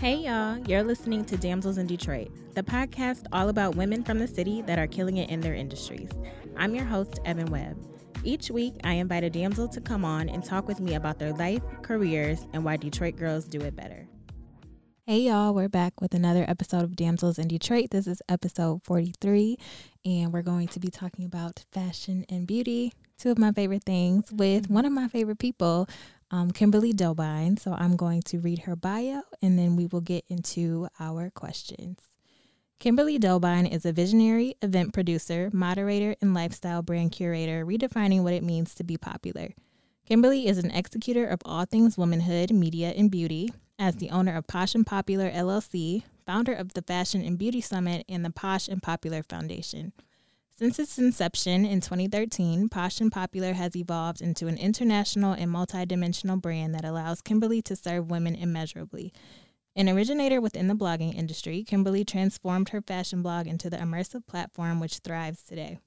Hey, y'all. You're listening to Damsels in Detroit, the podcast all about women from the city that are killing it in their industries. I'm your host, Evan Webb. Each week, I invite a damsel to come on and talk with me about their life, careers, and why Detroit girls do it better. Hey, y'all. We're back with another episode of Damsels in Detroit. This is episode 43, and we're going to be talking about fashion and beauty, two of my favorite things, with mm-hmm. one of my favorite people, um, Kimberly Dobine. So I'm going to read her bio and then we will get into our questions. Kimberly Dobine is a visionary event producer, moderator, and lifestyle brand curator, redefining what it means to be popular. Kimberly is an executor of all things womanhood, media, and beauty. As the owner of Posh and Popular LLC, founder of the Fashion and Beauty Summit, and the Posh and Popular Foundation. Since its inception in 2013, Posh and Popular has evolved into an international and multidimensional brand that allows Kimberly to serve women immeasurably. An originator within the blogging industry, Kimberly transformed her fashion blog into the immersive platform which thrives today.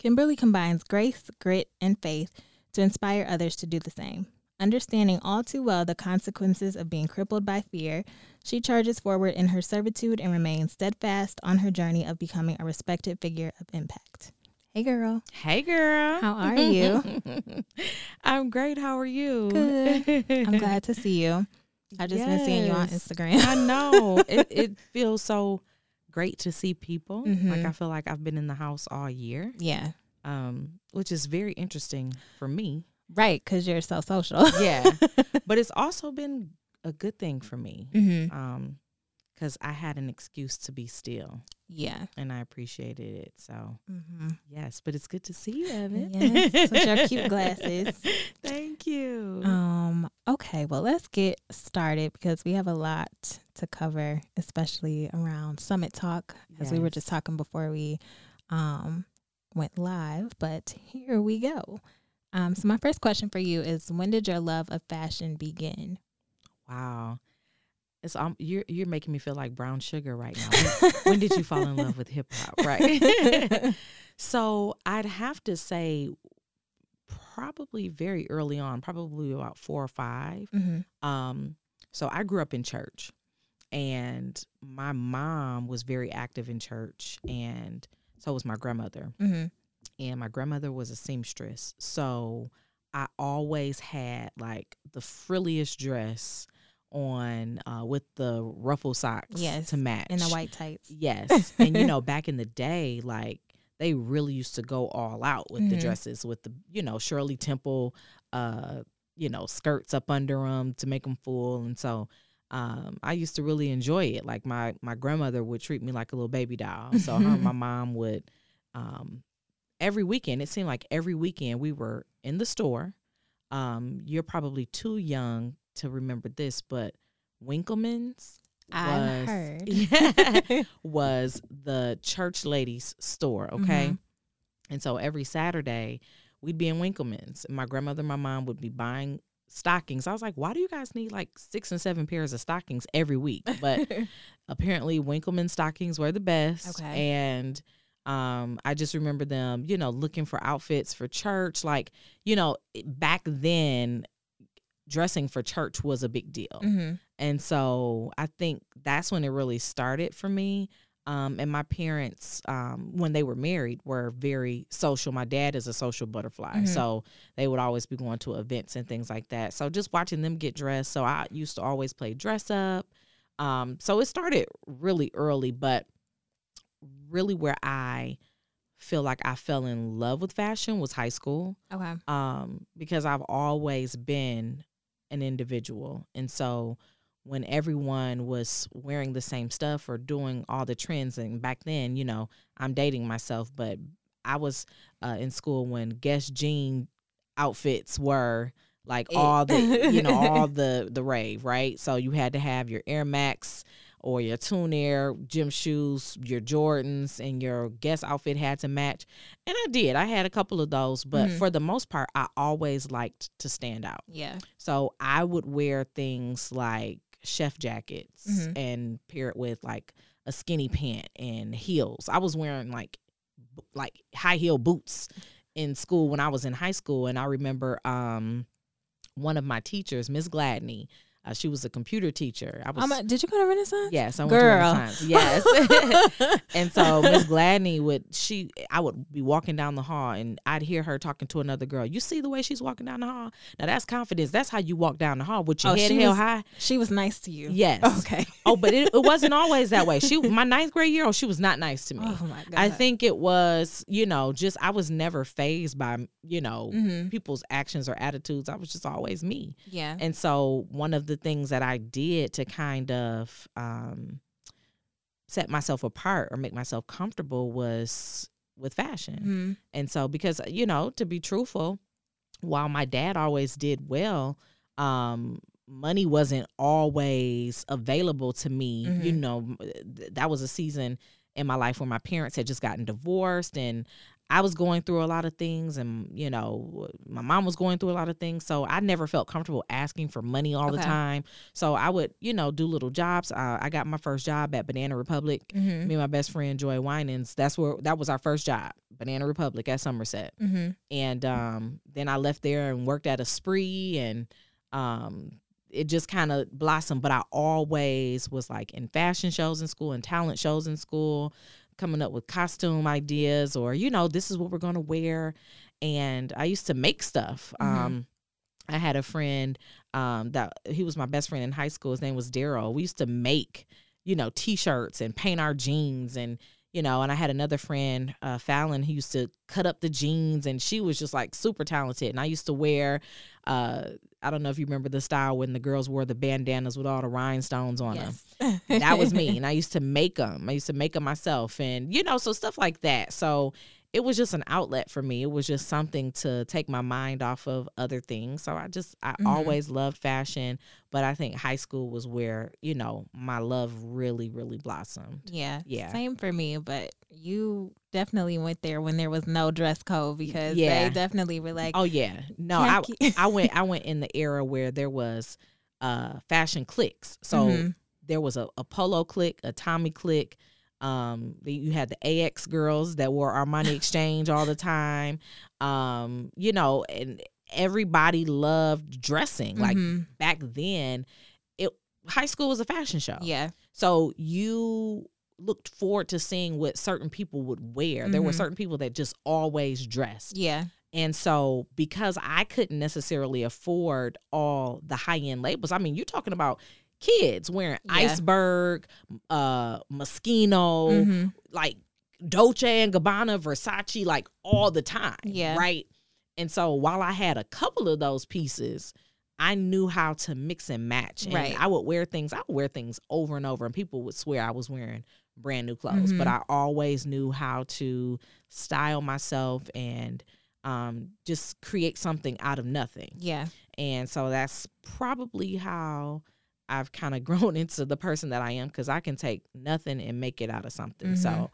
Kimberly combines grace, grit, and faith to inspire others to do the same. Understanding all too well the consequences of being crippled by fear, she charges forward in her servitude and remains steadfast on her journey of becoming a respected figure of impact. Hey, girl. Hey, girl. How are you? I'm great. How are you? Good. I'm glad to see you. I've just yes. been seeing you on Instagram. I know. It, it feels so great to see people. Mm-hmm. Like I feel like I've been in the house all year. Yeah. Um, which is very interesting for me. Right, because you're so social. yeah. But it's also been a good thing for me. Mm-hmm. Um, because I had an excuse to be still. Yeah. And I appreciated it. So, mm-hmm. yes, but it's good to see you, Evan. Yes, with your cute glasses. Thank you. Um, okay, well, let's get started because we have a lot to cover, especially around Summit Talk, as we were just talking before we um, went live. But here we go. Um, so my first question for you is when did your love of fashion begin? Wow. It's um you're you're making me feel like brown sugar right now. When, did you fall in love with hip hop? Right. so I'd have to say probably very early on, probably about four or 5 mm-hmm. Um, so I grew up in church and my mom was very active in church and so was my grandmother. Mm-hmm and my grandmother was a seamstress. So I always had like the frilliest dress on uh, with the ruffle socks yes, to match and the white tights. Yes. and you know, back in the day, like they really used to go all out with mm-hmm. the dresses with the, you know, Shirley Temple uh, you know, skirts up under them to make them full and so um, I used to really enjoy it. Like my my grandmother would treat me like a little baby doll. So her my mom would um, every weekend, it seemed like every weekend we were in the store. Um, you're probably too young to remember this, but Winkelman's I heard yeah, was the church ladies store. Okay, mm-hmm. and so every Saturday we'd be in Winkelman's, and my grandmother, and my mom would be buying stockings. I was like, why do you guys need like six and seven pairs of stockings every week? But apparently, Winkelman stockings were the best. Okay, and um, I just remember them, you know, looking for outfits for church. Like, you know, back then, dressing for church was a big deal. Mm-hmm. And so I think that's when it really started for me. Um, and my parents, um, when they were married, were very social. My dad is a social butterfly. Mm-hmm. So they would always be going to events and things like that. So just watching them get dressed. So I used to always play dress up. Um, so it started really early, but really where I feel like I fell in love with fashion was high school. Okay. Um, because I've always been an individual. And so when everyone was wearing the same stuff or doing all the trends and back then, you know, I'm dating myself, but I was uh, in school when Guess jean outfits were like all the you know all the the rave right so you had to have your air max or your tune air gym shoes, your Jordans, and your Guess outfit had to match. And I did. I had a couple of those, but mm-hmm. for the most part, I always liked to stand out. Yeah. So I would wear things like chef jackets mm-hmm. and pair it with like a skinny pant and heels. I was wearing like like high heel boots in school when I was in high school, and I remember um one of my teachers, Miss Gladney Uh, she was a computer teacher. I was. Um, did you go to Renaissance? Yes, I Girl. went to Renaissance. Yes. and so Miss Gladney would she I would be walking down the hall and I'd hear her talking to another girl. You see the way she's walking down the hall? Now that's confidence. That's how you walk down the hall with your Oh, head held was- high. She was nice to you. Yes. Okay. Oh, but it, it wasn't always that way. She my ninth grade year, oh, she was not nice to me. Oh my god. I think it was, you know, just I was never phased by, you know, Mhm. people's actions or attitudes. I was just always me. Yeah. And so one of the things that I did to kind of um, set myself apart or make myself comfortable was with fashion. Mhm. And so because you know, to be truthful, while my dad always did well, um money wasn't always available to me. You Mhm. know, th- that was a season in my life where my parents had just gotten divorced and I was going through a lot of things and you know, my mom was going through a lot of things, so I never felt comfortable asking for money all the time. So I would, you know, do little jobs. Uh, I got my first job at Banana Republic Mhm. me and my best friend Joy Winans. That's where that was our first job, Banana Republic at Somerset. Mhm. And um, then I left there and worked at a spree, and um, it just kind of blossomed. But I always was like in fashion shows in school and talent shows in school, coming up with costume ideas or you know this is what we're gonna wear. And I used to make stuff. Mhm. Um, I had a friend um, that he was my best friend in high school. His name was Daryl. We used to make, you know, t-shirts and paint our jeans and you know, and I had another friend, uh, Fallon, who used to cut up the jeans and she was just like super talented. And I used to wear, uh, I don't know if you remember the style when the girls wore the bandanas with all the rhinestones on them Yes. That was me and i used to make them i used to make them myself and you know so stuff like that so it was just an outlet for me it was just something to take my mind off of other things so i just i Mhm. always loved fashion but i think high school was where you know my love really really blossomed Yeah. Yeah. Same for me, but you definitely went there when there was no dress code because Yeah. they definitely were like, oh yeah no I. I went i went in the era where there was uh fashion cliques so Mhm. There was a, a polo clique, a Tommy clique. Um, you had the AX girls that wore Armani Exchange all the time. Um, you know, and everybody loved dressing. Like Mhm. back then, it high school was a fashion show. yeah. So you looked forward to seeing what certain people would wear. There were Mhm. certain people that just always dressed. Yeah. And so, because I couldn't necessarily afford all the high end labels, I mean, you're talking about kids wearing Yeah. Iceberg, uh, Moschino, Mhm. like Dolce and Gabbana, Versace, like all the time. Yeah. Right. And so, while I had a couple of those pieces, I knew how to mix and match. And Right. I would wear things, I would wear things over and over, and people would swear I was wearing brand new clothes. But Mhm. I always knew how to style myself and um, just create something out of nothing. Yeah. And so that's probably how I've kind of grown into the person that I am because I can take nothing and make it out of something. So, Mhm.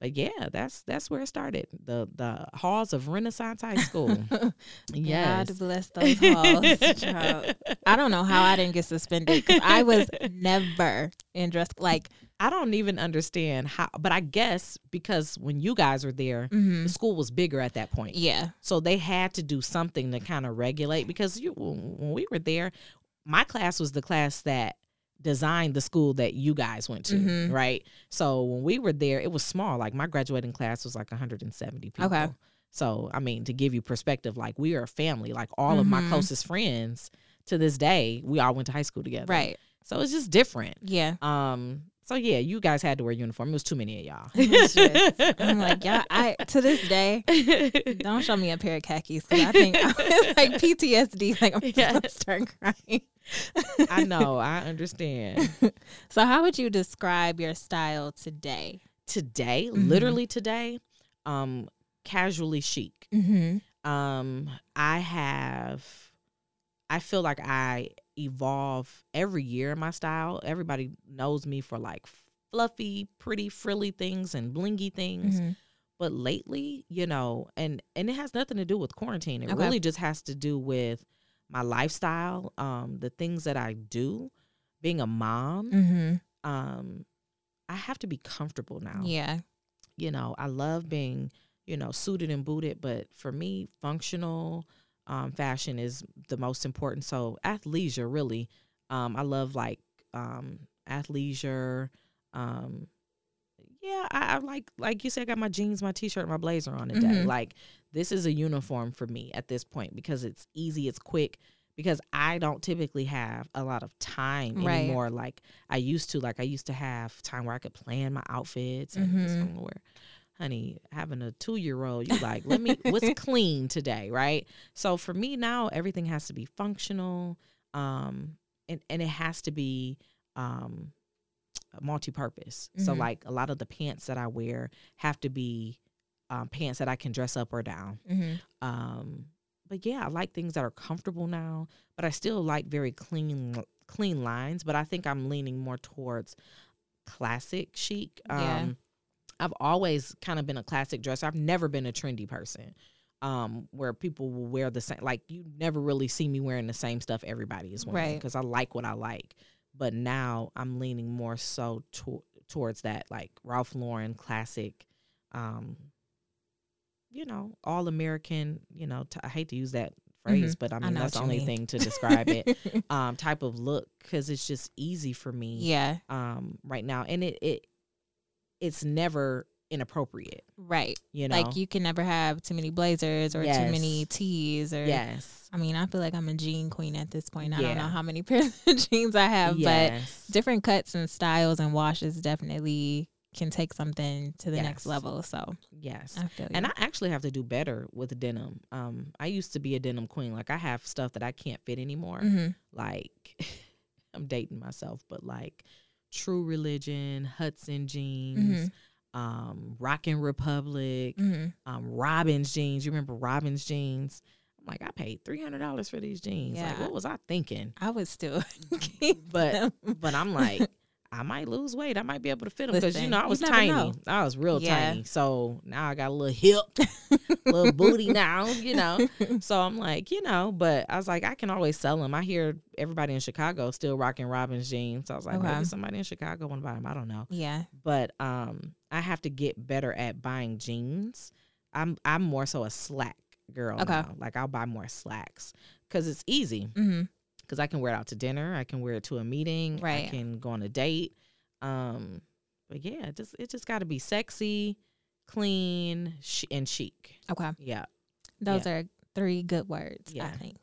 but yeah, that's that's where it started. The the halls of Renaissance High School. yes. God bless those halls. child. I don't know how I didn't get suspended because I was never in dress like I don't even understand how, but I guess because when you guys were there, mhm. the school was bigger at that point. yeah. So they had to do something to kind of regulate because you when we were there, my class was the class that designed the school that you guys went to, Mhm. right? So when we were there, it was small. Like my graduating class was like 170 people. Okay. So I mean, to give you perspective, like we are a family. Like all of my Mhm. closest friends to this day, we all went to high school together. Right. So it's just different. Yeah. Um. So yeah, you guys had to wear uniform. It was too many of y'all. Just- I'm like, yeah, I to this day don't show me a pair of khakis because I think like PTSD. Like I'm Yeah. gonna start crying. I know. I understand. So how would you describe your style today? today, Mhm. literally today, um, casually chic. Mm-hmm. Um, I have, I feel like I evolve every year in my style. Everybody knows me for like fluffy, pretty, frilly things and blingy things. Mm-hmm. But lately, you know, and and it has nothing to do with quarantine. It Okay. really just has to do with my lifestyle, um, the things that I do, being a mom. Mm-hmm. Um, I have to be comfortable now Yeah. you know, I love being, you know, suited and booted, but for me, functional um, fashion is the most important. So athleisure, really, Um, I love like um athleisure. Um, yeah, I, I like like you said, I got my jeans, my t-shirt, my blazer on today. Mhm. Like this is a uniform for me at this point because it's easy, it's quick. Because I don't typically have a lot of time Right. anymore, like I used to. Like I used to have time where I could plan my outfits and this Mhm. gonna wear. Honey, having a two year old, you like, let me what's clean today, right? So for me now, everything has to be functional, um, and and it has to be um multi-purpose. So Mhm. like a lot of the pants that I wear have to be um, pants that I can dress up or down. Mm-hmm. Um, but yeah, I like things that are comfortable now, but I still like very clean clean lines. But I think I'm leaning more towards classic chic. Um, Yeah. I've always kind of been a classic dresser. I've never been a trendy person. Um, where people will wear the same, like you never really see me wearing the same stuff everybody is wearing Right. because I like what I like. But now I'm leaning more so to- towards that, like Ralph Lauren classic, um, you know, all American. You know, t- I hate to use that phrase, but I Mm-hmm. I mean know that's the only mean. thing to describe it. um, type of look because it's just easy for me yeah, um right now, and it it it's never inappropriate. right. You know, Like you can never have too many blazers or too many Yes. tees or. yes, I mean, I feel like I'm a jean queen at this point. I don't know how many pairs of jeans I have, but different cuts and styles and washes definitely can take something to the next level. So yes. I feel And you. I actually have to do better with denim. Um, I used to be a denim queen. Like I have stuff that I can't fit anymore. Mhm. Like I'm dating myself, but like True Religion, Hudson jeans, Mhm. um, Rock & Republic, Mhm. um, Robin's jeans. You remember Robin's jeans? I'm like, I paid three hundred dollars for these jeans. Like, what was I thinking? I was still But them. but I'm like, I might lose weight. I might be able to fit them because you know I was tiny. know. I was real Yeah. tiny. So now I got a little hip, little booty now. You know. So I'm like, you know, but I was like, I can always sell them. I hear everybody in Chicago still rocking Robin's jeans. So I was like, Okay. maybe somebody in Chicago want to buy them. I don't know. yeah. But um, I have to get better at buying jeans. I'm I'm more so a slack girl Okay. now. Like I'll buy more slacks because it's easy hmm because I can wear it out to dinner. I can wear it to a meeting. right. I can go on a date. Um, but yeah, it just it just got to be sexy, clean, sh- and chic. Okay. Yeah. Those are three good words, yeah. I think.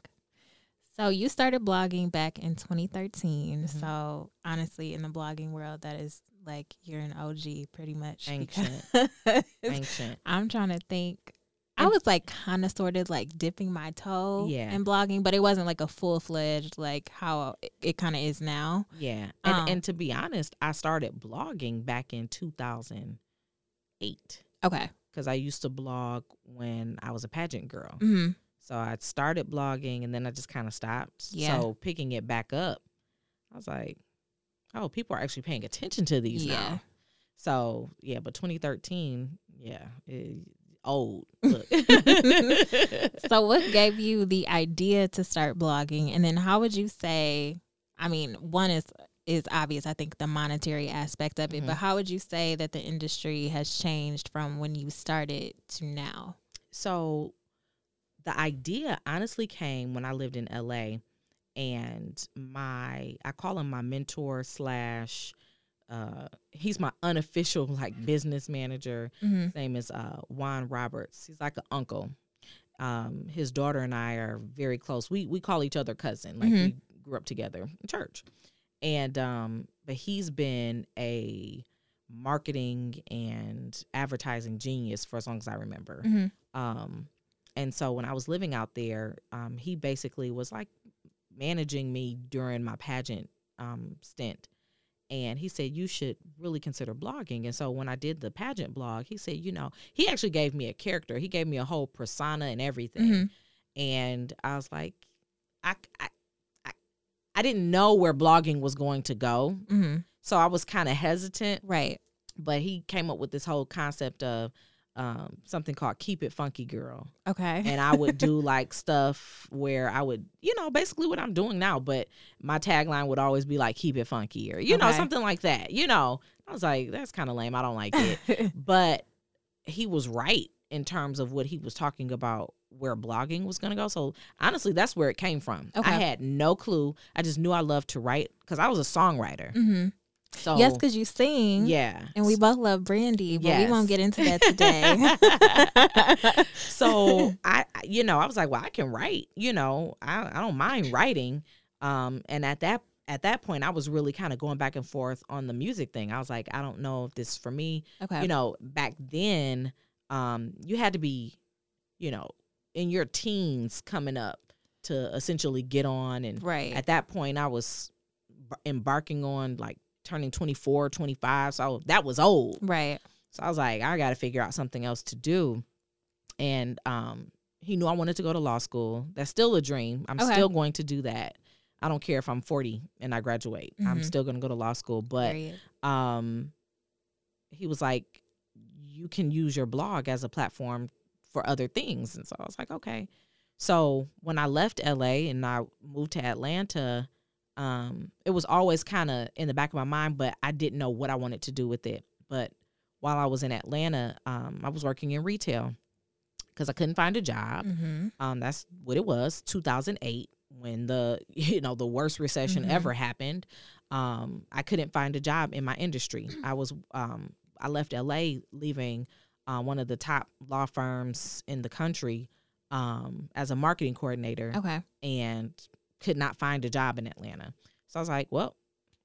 So you started blogging back in 2013. Mhm. So honestly, in the blogging world, that is like you're an OG pretty much. Ancient. Ancient. I'm trying to think. I was like kind of sort of like dipping my toe Yeah. in blogging, but it wasn't like a full fledged like how it, it kind of is now. Yeah. And Um, and to be honest, I started blogging back in 2008 Okay. because I used to blog when I was a pageant girl. hmm So I started blogging and then I just kind of stopped. Yeah. So picking it back up, I was like, oh, people are actually paying attention to these Yeah. now. So yeah, but 2013, yeah, it, old. So what gave you the idea to start blogging, and then how would you say? I mean, one is is obvious. I think the monetary aspect of it, Mhm. but how would you say that the industry has changed from when you started to now? so the idea honestly came when I lived in LA and my I call him my mentor slash uh he's my unofficial like business manager. Mm-hmm. His name is uh Juan Roberts. He's like an uncle. Um his daughter and I are very close. We we call each other cousin. Like Mhm. we grew up together in church. And um but he's been a marketing and advertising genius for as long as I remember. Mm-hmm. Um, and so when I was living out there, um, he basically was like managing me during my pageant um, stint. And he said, You should really consider blogging. And so when I did the pageant blog, he said, You know, he actually gave me a character. He gave me a whole persona and everything. Mhm. And I was like, I, I, I, I didn't know where blogging was going to go. Mm-hmm. So I was kind of hesitant Right. but he came up with this whole concept of um, something called "Keep It Funky, Girl," Okay. and I would do like stuff where I would, you know, basically what I'm doing now, but my tagline would always be like "Keep it funky" or you know something like that. You know, I was like, that's kind of lame. I don't like it, but he was right in terms of what he was talking about where blogging was going to go. So honestly, that's where it came from. Okay. I had no clue. I just knew I loved to write because I was a songwriter. Mm-hmm. So yes, because you sing. yeah, And we both love Brandy, but we won't get into that today. so I, I- you know, I was like, well, I can write. You know, I, I don't mind writing. Um, and at that at that point, I was really kind of going back and forth on the music thing. I was like, I don't know if this is for me. okay. You know, back then, um, you had to be, you know, in your teens coming up to essentially get on. And right. at that point, I was embarking on like turning 24, 25. So that was old. right. So I was like, I got to figure out something else to do. And um, he knew I wanted to go to law school. That's still a dream. I'm Okay. still going to do that. I don't care if I'm 40 and I graduate. I'm Mhm. still going to go to law school. But um, he was like, you can use your blog as a platform for other things. And so I was like, okay. So when I left LA and I moved to Atlanta, um, it was always kind of in the back of my mind, but I didn't know what I wanted to do with it. But while I was in Atlanta, um, I was working in retail because I couldn't find a job. Mm-hmm. Um, that's what it was, 2008, when the you know the worst recession Mhm. ever happened. Um, I couldn't find a job in my industry. I was um, I left LA, leaving uh, one of the top law firms in the country um, as a marketing coordinator, Okay. and could not find a job in Atlanta. So I was like, well,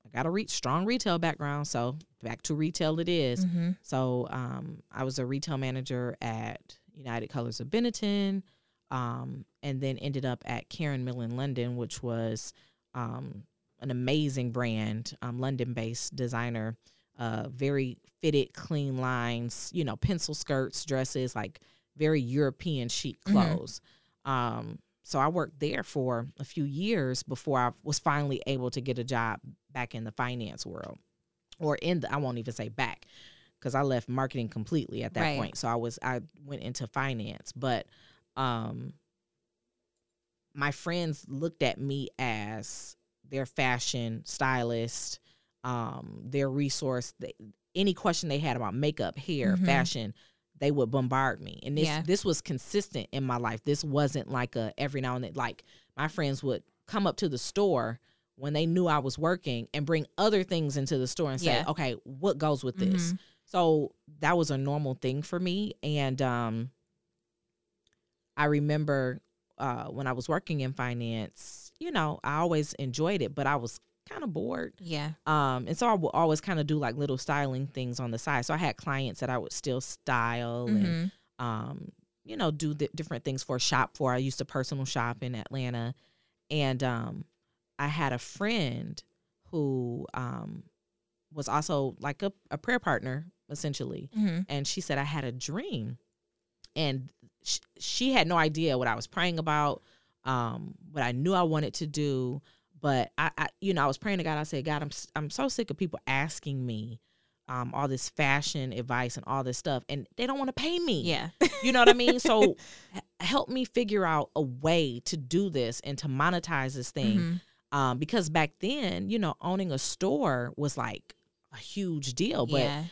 I got a re- strong retail background, so back to retail it is. Mm-hmm. So um, I was a retail manager at United Colors of Benetton, um, and then ended up at Karen Millen London, which was um, an amazing brand, um, London-based designer, uh, very fitted, clean lines, you know, pencil skirts, dresses, like very European chic Mhm. clothes. Um, so I worked there for a few years before I was finally able to get a job back in the finance world, or in the I won't even say back because I left marketing completely at that Right. point. So I was I went into finance, but um my friends looked at me as their fashion stylist, um, their resource. They, any question they had about makeup, hair, Mhm. fashion, they would bombard me. And this Yeah. this was consistent in my life. This wasn't like a every now and then. Like my friends would come up to the store when they knew I was working and bring other things into the store and say, Yeah. "Okay, what goes with this?" Mhm. So that was a normal thing for me. And um, I remember uh, when I was working in finance, you know, I always enjoyed it, but I was kind of bored. Yeah. Um, and so I would always kind of do like little styling things on the side. So I had clients that I would still style and, Mhm. um, you know, do the different things for shop for. I used to personal shop in Atlanta. And um, I had a friend who um, was also like a, a prayer partner, essentially Mhm. and she said I had a dream, and sh- she had no idea what I was praying about, um, what I knew I wanted to do. But I, I, you know, I was praying to God. I said, God, I'm I'm so sick of people asking me, um, all this fashion advice and all this stuff, and they don't want to pay me. Yeah. You know what I mean? So help me figure out a way to do this and to monetize this thing. Mhm. Um, because back then, you know, owning a store was like a huge deal, but yeah.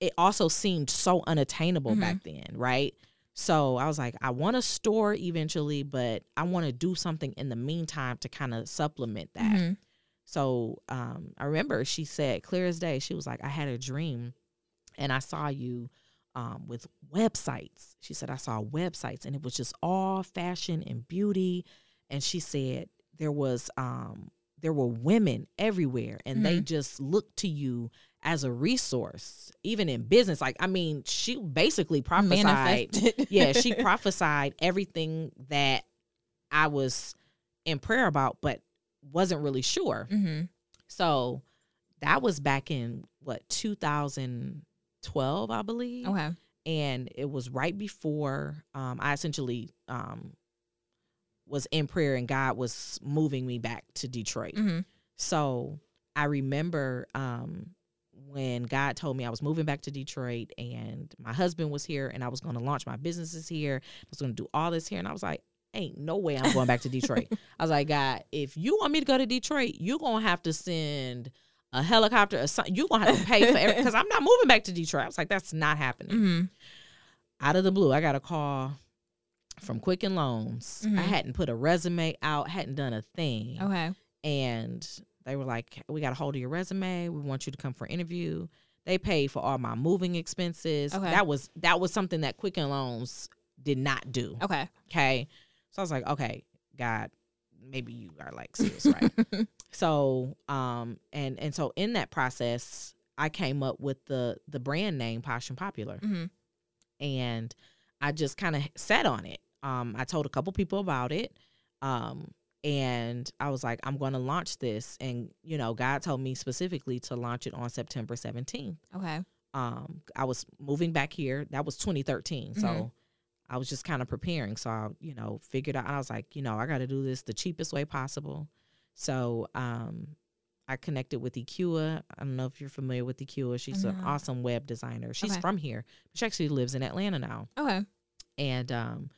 it also seemed so unattainable Mhm. back then, right? So I was like, I want a store eventually, but I want to do something in the meantime to kind of supplement that. Mhm. So um, I remember she said, clear as day, she was like, I had a dream and I saw you um, with websites. She said, I saw websites and it was just all fashion and beauty. And she said, there was, um, there were women everywhere and they just looked to you as a resource, even in business. Like, I mean, she basically prophesied yeah, she prophesied everything that I was in prayer about, but wasn't really sure. Mhm. So that was back in what 2012, I believe, Okay. and it was right before um, I essentially um, was in prayer, and God was moving me back to Detroit. Mhm. So I remember um, when God told me I was moving back to Detroit and my husband was here and I was going to launch my businesses here. I was going to do all this here. And I was like, ain't no way I'm going back to Detroit. I was like, God, if you want me to go to Detroit, you're going to have to send a helicopter or something. You're going to have to pay for everything because I'm not moving back to Detroit. I was like, that's not happening Mhm. out of the blue, I got a call from Quicken Loans. Mhm. I hadn't put a resume out, hadn't done a thing. Okay. And they were like, We got a hold of your resume. We want you to come for an interview. They paid for all my moving expenses. Okay. That was that was something that Quicken Loans did not do. Okay. Okay. So I was like, okay, God, maybe you are like serious, right? so, um, and and so in that process, I came up with the the brand name Posh and Popular, Mhm. and I just kind of sat on it. Um, I told a couple people about it, um, and I was like, I'm going to launch this, and you know, God told me specifically to launch it on September 17th Okay. um I was moving back here. That was 2013. So Mhm. I was just kind of preparing. So I, you know, figured out I was like, you know, I got to do this the cheapest way possible. So um I connected with Equa. I don't know if you're familiar with Equa. She's an awesome web designer. She's Okay. from here. She actually lives in Atlanta now. Okay. And um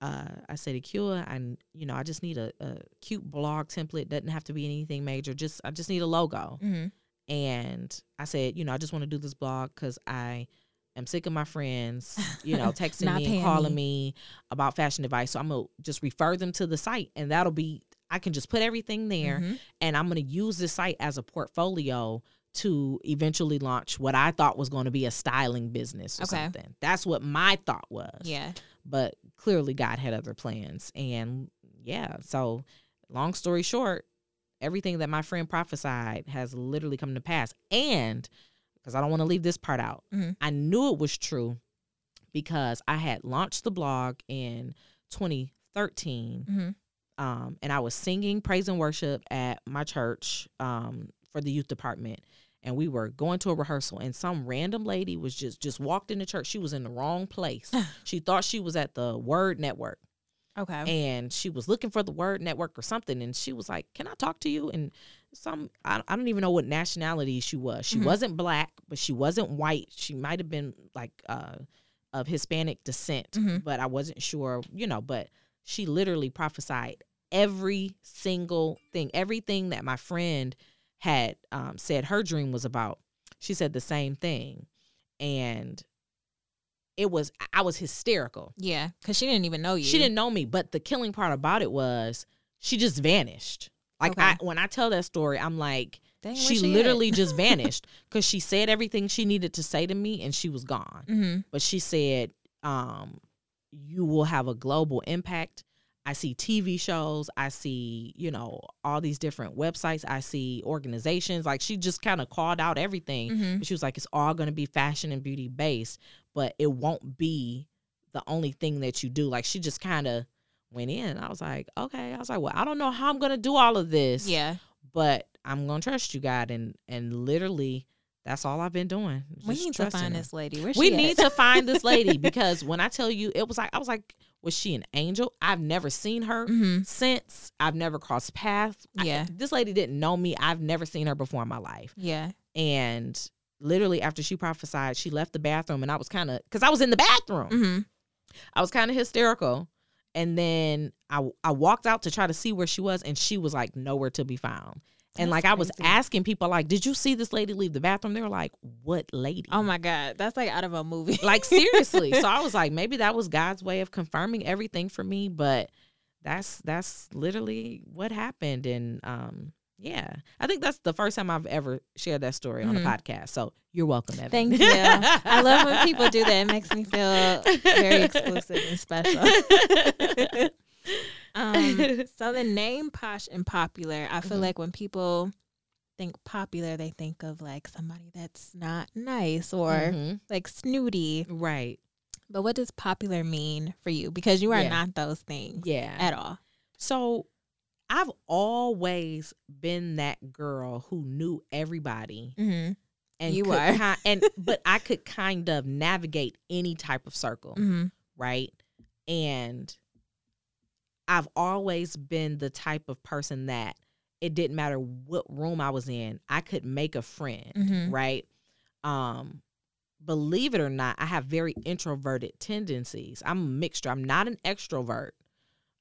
uh, I said, Acua, I you know, I just need a, a cute blog template. Doesn't have to be anything major. Just I just need a logo hmm and I said, you know, I just want to do this blog because I am sick of my friends, you know, texting me and calling me. about fashion advice. So I'm gonna just refer them to the site, and that'll be I can just put everything there, Mhm. and I'm gonna use this site as a portfolio to eventually launch what I thought was going to be a styling business or Okay. something. That's what my thought was. Yeah. But clearly God had other plans. And yeah, so long story short, everything that my friend prophesied has literally come to pass. And because I don't want to leave this part out, Mhm. I knew it was true because I had launched the blog in 2013 hmm um, and I was singing praise and worship at my church um, for the youth department. And we were going to a rehearsal, and some random lady was just just walked into church. She was in the wrong place. she thought she was at the Word Network, Okay. and she was looking for the Word Network or something. And she was like, "Can I talk to you?" And some I, I don't even know what nationality she was. She Mhm. wasn't black, but she wasn't white. She might have been like uh, of Hispanic descent, Mhm. but I wasn't sure. You know, but she literally prophesied every single thing, everything that my friend had um, said her dream was about. She said the same thing, and it was I was hysterical. yeah. Because she didn't even know you. She didn't know me, but the killing part about it was she just vanished. Like Okay. I, when I tell that story, I'm like, Dang, she, at? literally just vanished because she said everything she needed to say to me, and she was gone. Mhm. But she said, um, "You will have a global impact." I see TV shows. I see, you know, all these different websites. I see organizations. Like she just kind of called out everything. Mhm. She was like, it's all going to be fashion and beauty based, but it won't be the only thing that you do. Like she just kind of went in. I was like, okay. I was like, well, I don't know how I'm going to do all of this. Yeah. But I'm going to trust you, God. And, and literally, that's all I've been doing. We need to find her. this lady. Where's We need to find this lady because when I tell you, it was like, I was like, was she an angel? I've never seen her Mhm. since. I've never crossed paths. I- Yeah. this lady didn't know me. I've never seen her before in my life Yeah. and literally after she prophesied she left the bathroom and i was kind of because i was in the bathroom hmm i was kind of hysterical and then I, I walked out to try to see where she was and she was like nowhere to be found and like i was crazy. asking people like did you see this lady leave the bathroom they were like what lady Oh my God. That's like out of a movie. like seriously so i was like maybe that was god's way of confirming everything for me but that's that's literally what happened and um yeah i think that's the first time i've ever shared that story on a Mhm. podcast so you're welcome Evan. Thank you. I love when people do that. It makes me feel very exclusive and special. um, so the name posh and popular, I feel Mhm. like when people think popular, they think of like somebody that's not nice or Mhm. like snooty. right But what does popular mean for you? Because you are Yeah. not those things yeah at all. so i've always been that girl who knew everybody Mm-hmm. and You are. ki- and but i could kind of navigate any type of circle Mm-hmm. right? And I've always been the type of person that it didn't matter what room I was in, I could make a friend, Mhm. right? Um believe it or not, I have very introverted tendencies. I'm a mixture. I'm not an extrovert.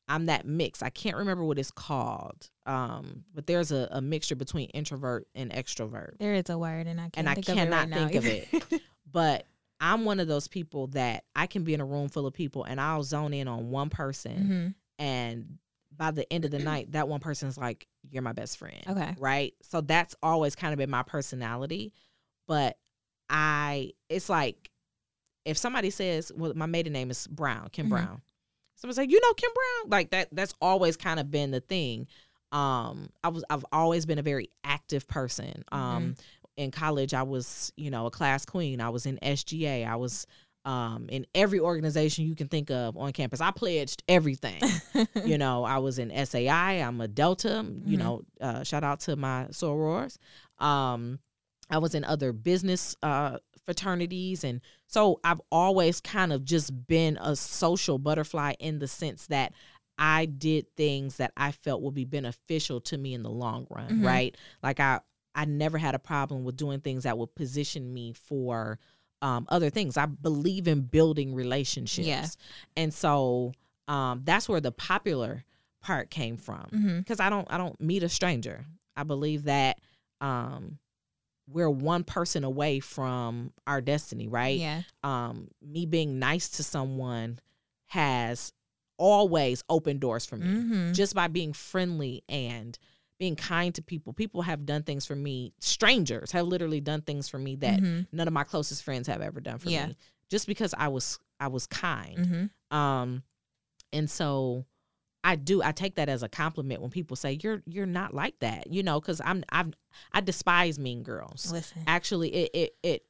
I'm that mix. I can't remember what it's called. Um, but there's a, a mixture between introvert and extrovert There is a word, and I can't And I think of it cannot right think of either. but I'm one of those people that I can be in a room full of people and I'll zone in on one person Mhm. And by the end of the night that one person's like you're my best friend. Okay. Right? So that's always kind of been my personality, but I it's like if somebody says, "Well, my maiden name is Brown, Kim Mhm. Brown." Someone's like, "You know Kim Brown?" Like that that's always kind of been the thing. Um I was I've always been a very active person. Um in college I was, you know, a class queen. I was in SGA. I was um in every organization you can think of on campus. I pledged everything. you know, I was in SAI. I'm a Delta. You Mhm. know, uh, shout out to my sorors. Um, I was in other business uh, fraternities, and so I've always kind of just been a social butterfly in the sense that I did things that I felt would be beneficial to me in the long run. Mhm. Right? Like I, I never had a problem with doing things that would position me for um, other things. I believe in building relationships. Yeah. And so um, that's where the popular part came from. Because I don't I don't meet a stranger. I believe that um, we're one person away from our destiny, right? Yeah. Um, me being nice to someone has always opened doors for me Mhm. just by being friendly and being kind to people. People have done things for me. Strangers have literally done things for me that Mhm. none of my closest friends have ever done for Yeah. me. Just because I was I was kind. Mhm. Um and so I do I take that as a compliment when people say you're you're not like that, you know, cuz I'm I've I despise mean girls. Listen. Actually it it it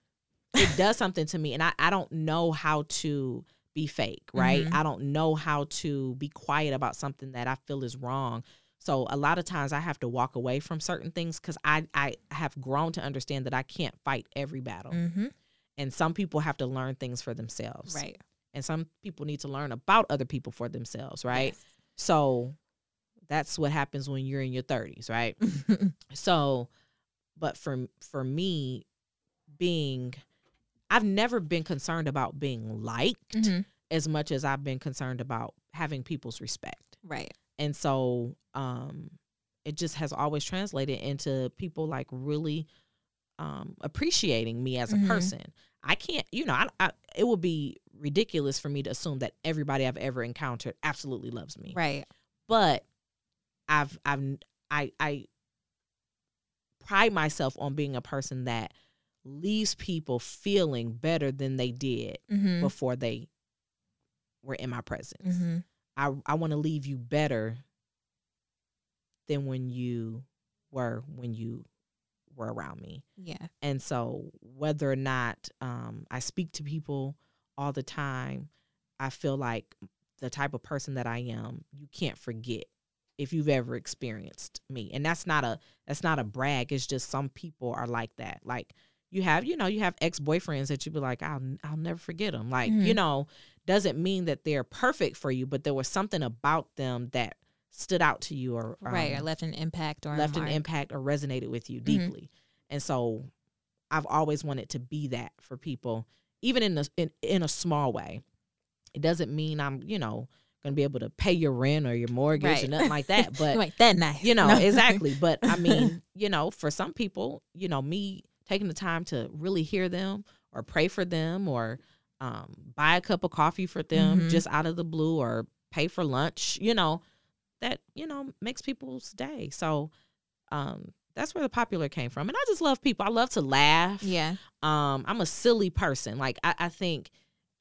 it does something to me and I I don't know how to be fake, right? Mhm. I don't know how to be quiet about something that I feel is wrong. So a lot of times I have to walk away from certain things cuz I I have grown to understand that I can't fight every battle. Mhm. And some people have to learn things for themselves Right. and some people need to learn about other people for themselves, right? Yes. So that's what happens when you're in your 30s, right? so but for for me being I've never been concerned about being liked Mhm. as much as I've been concerned about having people's respect. Right. And so um it just has always translated into people like really um appreciating me as a Mhm. person. I can't, you know, I, I it would be ridiculous for me to assume that everybody I've ever encountered absolutely loves me. Right. But I've I've I I pride myself on being a person that leaves people feeling better than they did Mhm. before they were in my presence. Mhm. I I want to leave you better than when you were when you were around me. Yeah. And so whether or not um, I speak to people all the time, I feel like the type of person that I am, you can't forget if you've ever experienced me. And that's not a that's not a brag. It's just some people are like that. Like you have, you know, you have ex-boyfriends that you be like, I'll I'll never forget them. Like, you Mhm. know, doesn't mean that they're perfect for you, but there was something about them that stood out to you or right. um, Or left an impact or left an impact or resonated with you Mhm. deeply. And so I've always wanted to be that for people, even in a in, in a small way. It doesn't mean I'm, you know, gonna be able to pay your rent or your mortgage or nothing like that. But like that nice. you know, No. exactly. But I mean, you know, for some people, you know, me taking the time to really hear them or pray for them or um, buy a cup of coffee for them Mhm. just out of the blue or pay for lunch, you know, that, you know, makes people's day. So um, that's where the popular came from. And I just love people. I love to laugh. yeah. Um, I'm a silly person. Like I, I think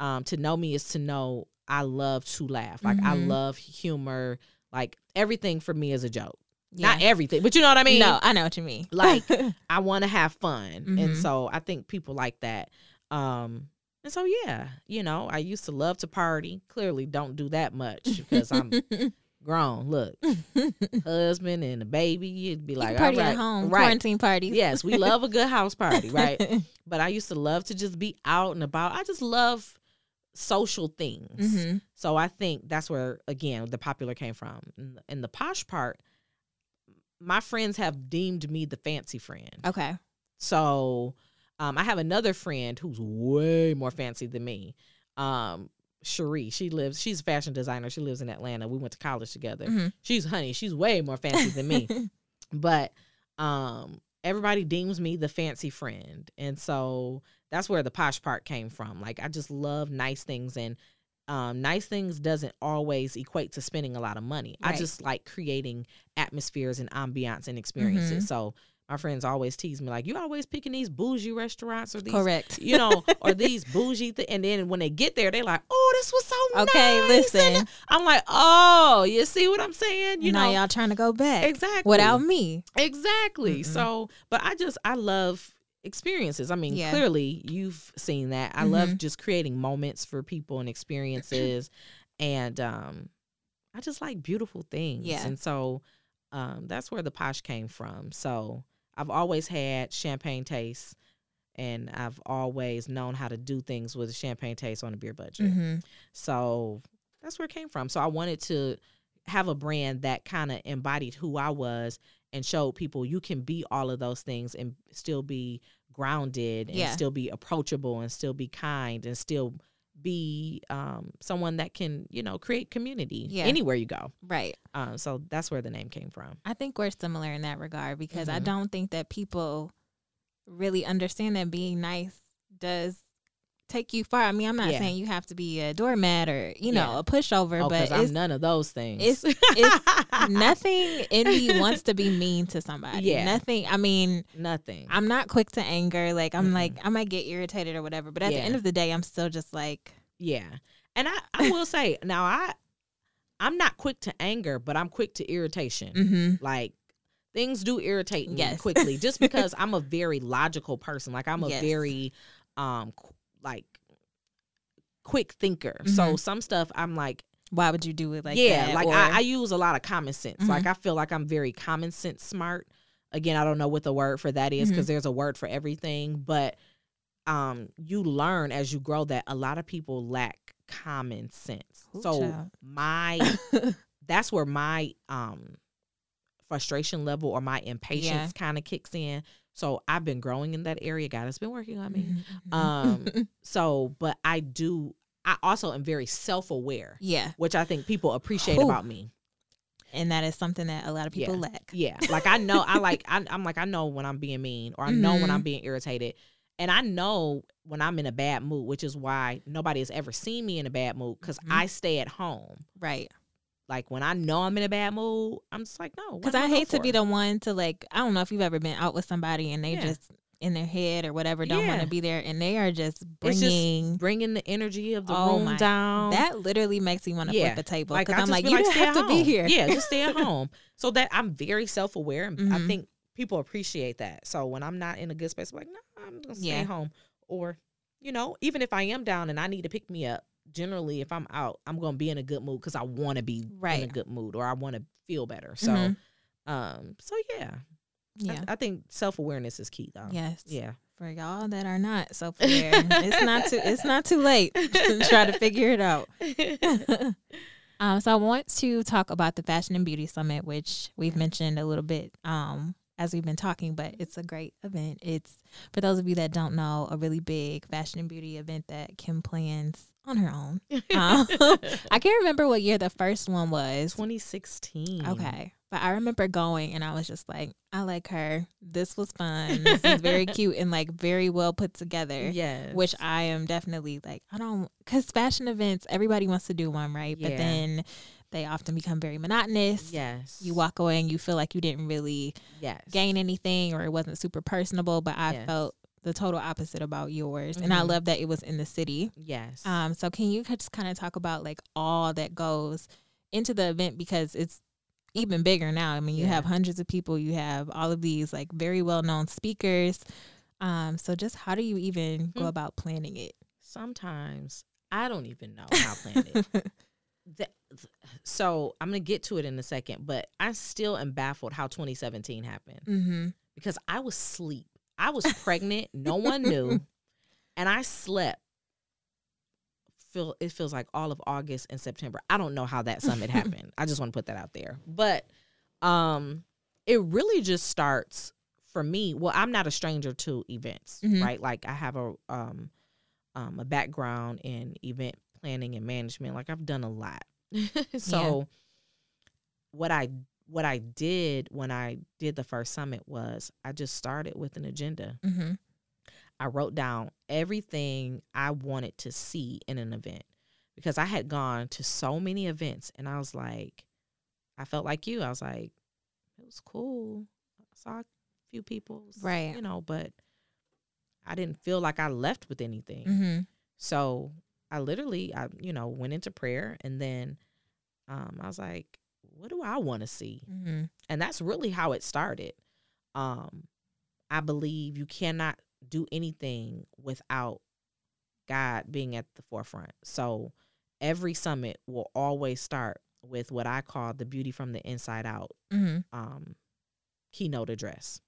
um, to know me is to know I love to laugh. Like I Mhm. love humor. Like everything for me is a joke. yeah. Not everything, but you know what I mean. no, I know what you mean. Like, I want to have fun, and Mhm. so I think people like that. Um, and so yeah, you know, I used to love to party. Clearly, don't do that much because I'm grown. Look, husband and a baby, you'd be You like, party right, at home, right? quarantine parties. Yes, we love a good house party, right? but I used to love to just be out and about. I just love social things. Mhm. So I think that's where again the popular came from. And the, the posh part, my friends have deemed me the fancy friend. Okay. So um, I have another friend who's way more fancy than me. Um, Cherie, she lives. She's a fashion designer. She lives in Atlanta. We went to college together. Mhm. She's honey. She's way more fancy than me. But um, everybody deems me the fancy friend, and so that's where the posh part came from. Like I just love nice things and um, nice things doesn't always equate to spending a lot of money. Right. I just like creating atmospheres and ambiance and experiences. Mhm. So my friends always tease me like, "You always picking these bougie restaurants or these, Correct. you know, or these bougie." Th-. And then when they get there, they're like, "Oh, this was so Okay, nice." And listen. I'm like, "Oh, you see what I'm saying? You now know, y'all trying to go back exactly without me. Exactly. Mm-mm. So, but I just I love experiences. I mean, Yeah. clearly you've seen that. I love Mhm. just creating moments for people and experiences and um I just like beautiful things. Yeah. And so um that's where the posh came from. So, I've always had champagne taste and I've always known how to do things with a champagne taste on a beer budget. Mm-hmm. So that's where it came from. So I wanted to have a brand that kind of embodied who I was and showed people you can be all of those things and still be grounded and Yeah. still be approachable and still be kind and still be um, someone that can, you know, create community Yeah. anywhere you go. Right. Um, so that's where the name came from. I think we're similar in that regard because I Mhm. don't think that people really understand that being nice does take you far. I mean, I'm not Yeah. saying you have to be a doormat or, you know, Yeah. a pushover, Oh, but I'm none of those things. it's- it's nothing in me wants to be mean to somebody. Yeah. Nothing. I mean, nothing. I'm not quick to anger. Like I'm Mm-mm. like I might get irritated or whatever, but at Yeah. the end of the day, I'm still just like Yeah. And I, I will say now I I'm not quick to anger, but I'm quick to irritation. mm-hmm. Like things do irritate me Yes. quickly just because I'm a very logical person. Like I'm a Yes. very um like quick thinker. So Mhm. some stuff I'm like, why would you do it like yeah, that? like Or- I, I use a lot of common sense. Mhm. Like I feel like I'm very common sense smart. Again, I don't know what the word for that is because Mhm. there's a word for everything, but um you learn as you grow that a lot of people lack common sense. Ooh, so child. my that's where my um frustration level or my impatience Yeah. kind of kicks in. So I've been growing in that area. God has been working on me. Mhm, mhm. Um so but I do I also am very self-aware, yeah, which I think people appreciate Whew. about me. and that is something that a lot of people Yeah. lack. Yeah. Like I know I like I, I'm like I know when I'm being mean or I know when Mhm. I'm being irritated. And I know when I'm in a bad mood, which is why nobody has ever seen me in a bad mood because Mhm. I stay at home. Right. Like when I know I'm in a bad mood, I'm just like, no. Because am I hate to be the one to like. I don't know if you've ever been out with somebody and they Yeah. just in their head or whatever don't want to be there, and they are just It's just bringing. bringing the energy of the Oh room my- down. that literally makes me want to Yeah. flip a table like because I I'm like, be you like, don't have at to be here. Yeah, just stay at home. So that I'm very self aware, and I Mhm. think people appreciate that. So when I'm not in a good space, I'm like, no, I'm gonna stay Yeah. home. Or, you know, even if I am down and I need to pick me up, generally if I'm out, I'm gonna be in a good mood because I want to be in a good mood or I want to feel better. So, Mhm. um, so yeah, yeah. I, I think self awareness is key though. Yes. Yeah. For y'all that are not self aware, it's not too it's not too late to try to figure it out. um, so I want to talk about the Fashion and Beauty Summit, which we've mentioned a little bit um, as we've been talking, but it's a great event. It's for those of you that don't know, a really big fashion and beauty event that Kim plans on her own. Um, I can't remember what year the first one was. 2016. Okay. But I remember going and I was just like, I like her. This was fun. This is very cute and like very well put together. Yes. Which I am definitely like, I don't, because fashion events, everybody wants to do one, right? But then they often become very monotonous. yes. You walk away and you feel like you didn't really Yes. gain anything or it wasn't super personable. But I Yes. felt the total opposite about yours. And I Mhm. love that it was in the city. Yes. Um, so can you just kind of talk about like all that goes into the event because it's even bigger now. I mean, you Yeah. have hundreds of people, you have all of these like very well known speakers. Um, so just how do you even go Hmm. about planning it? Sometimes I don't even know how to plan it. The- so I'm gonna get to it in a second, but I still am baffled how 2017 happened mm-hmm. because I was asleep. I was pregnant. no one knew, and I slept. Feel it feels like all of August and September. I don't know how that summit happened. I just want to put that out there, but um, it really just starts for me. Well, I'm not a stranger to events, Mhm. right? Like I have a um, um, a background in event planning and management. Like I've done a lot. so what I what I did when I did the first summit was I just started with an agenda. Mm-hmm. I wrote down everything I wanted to see in an event because I had gone to so many events and I was like, I felt like you. I was like, it was cool. I saw a few people, right? You know, but I didn't feel like I left with anything. Mm-hmm. So I literally, I you know, went into prayer and then um, I was like, what do I want to see? Mm-hmm. And that's really how it started. Um, I believe you cannot do anything without God being at the forefront. So every summit will always start with what I call the beauty from the inside out Mm-hmm. um, keynote address.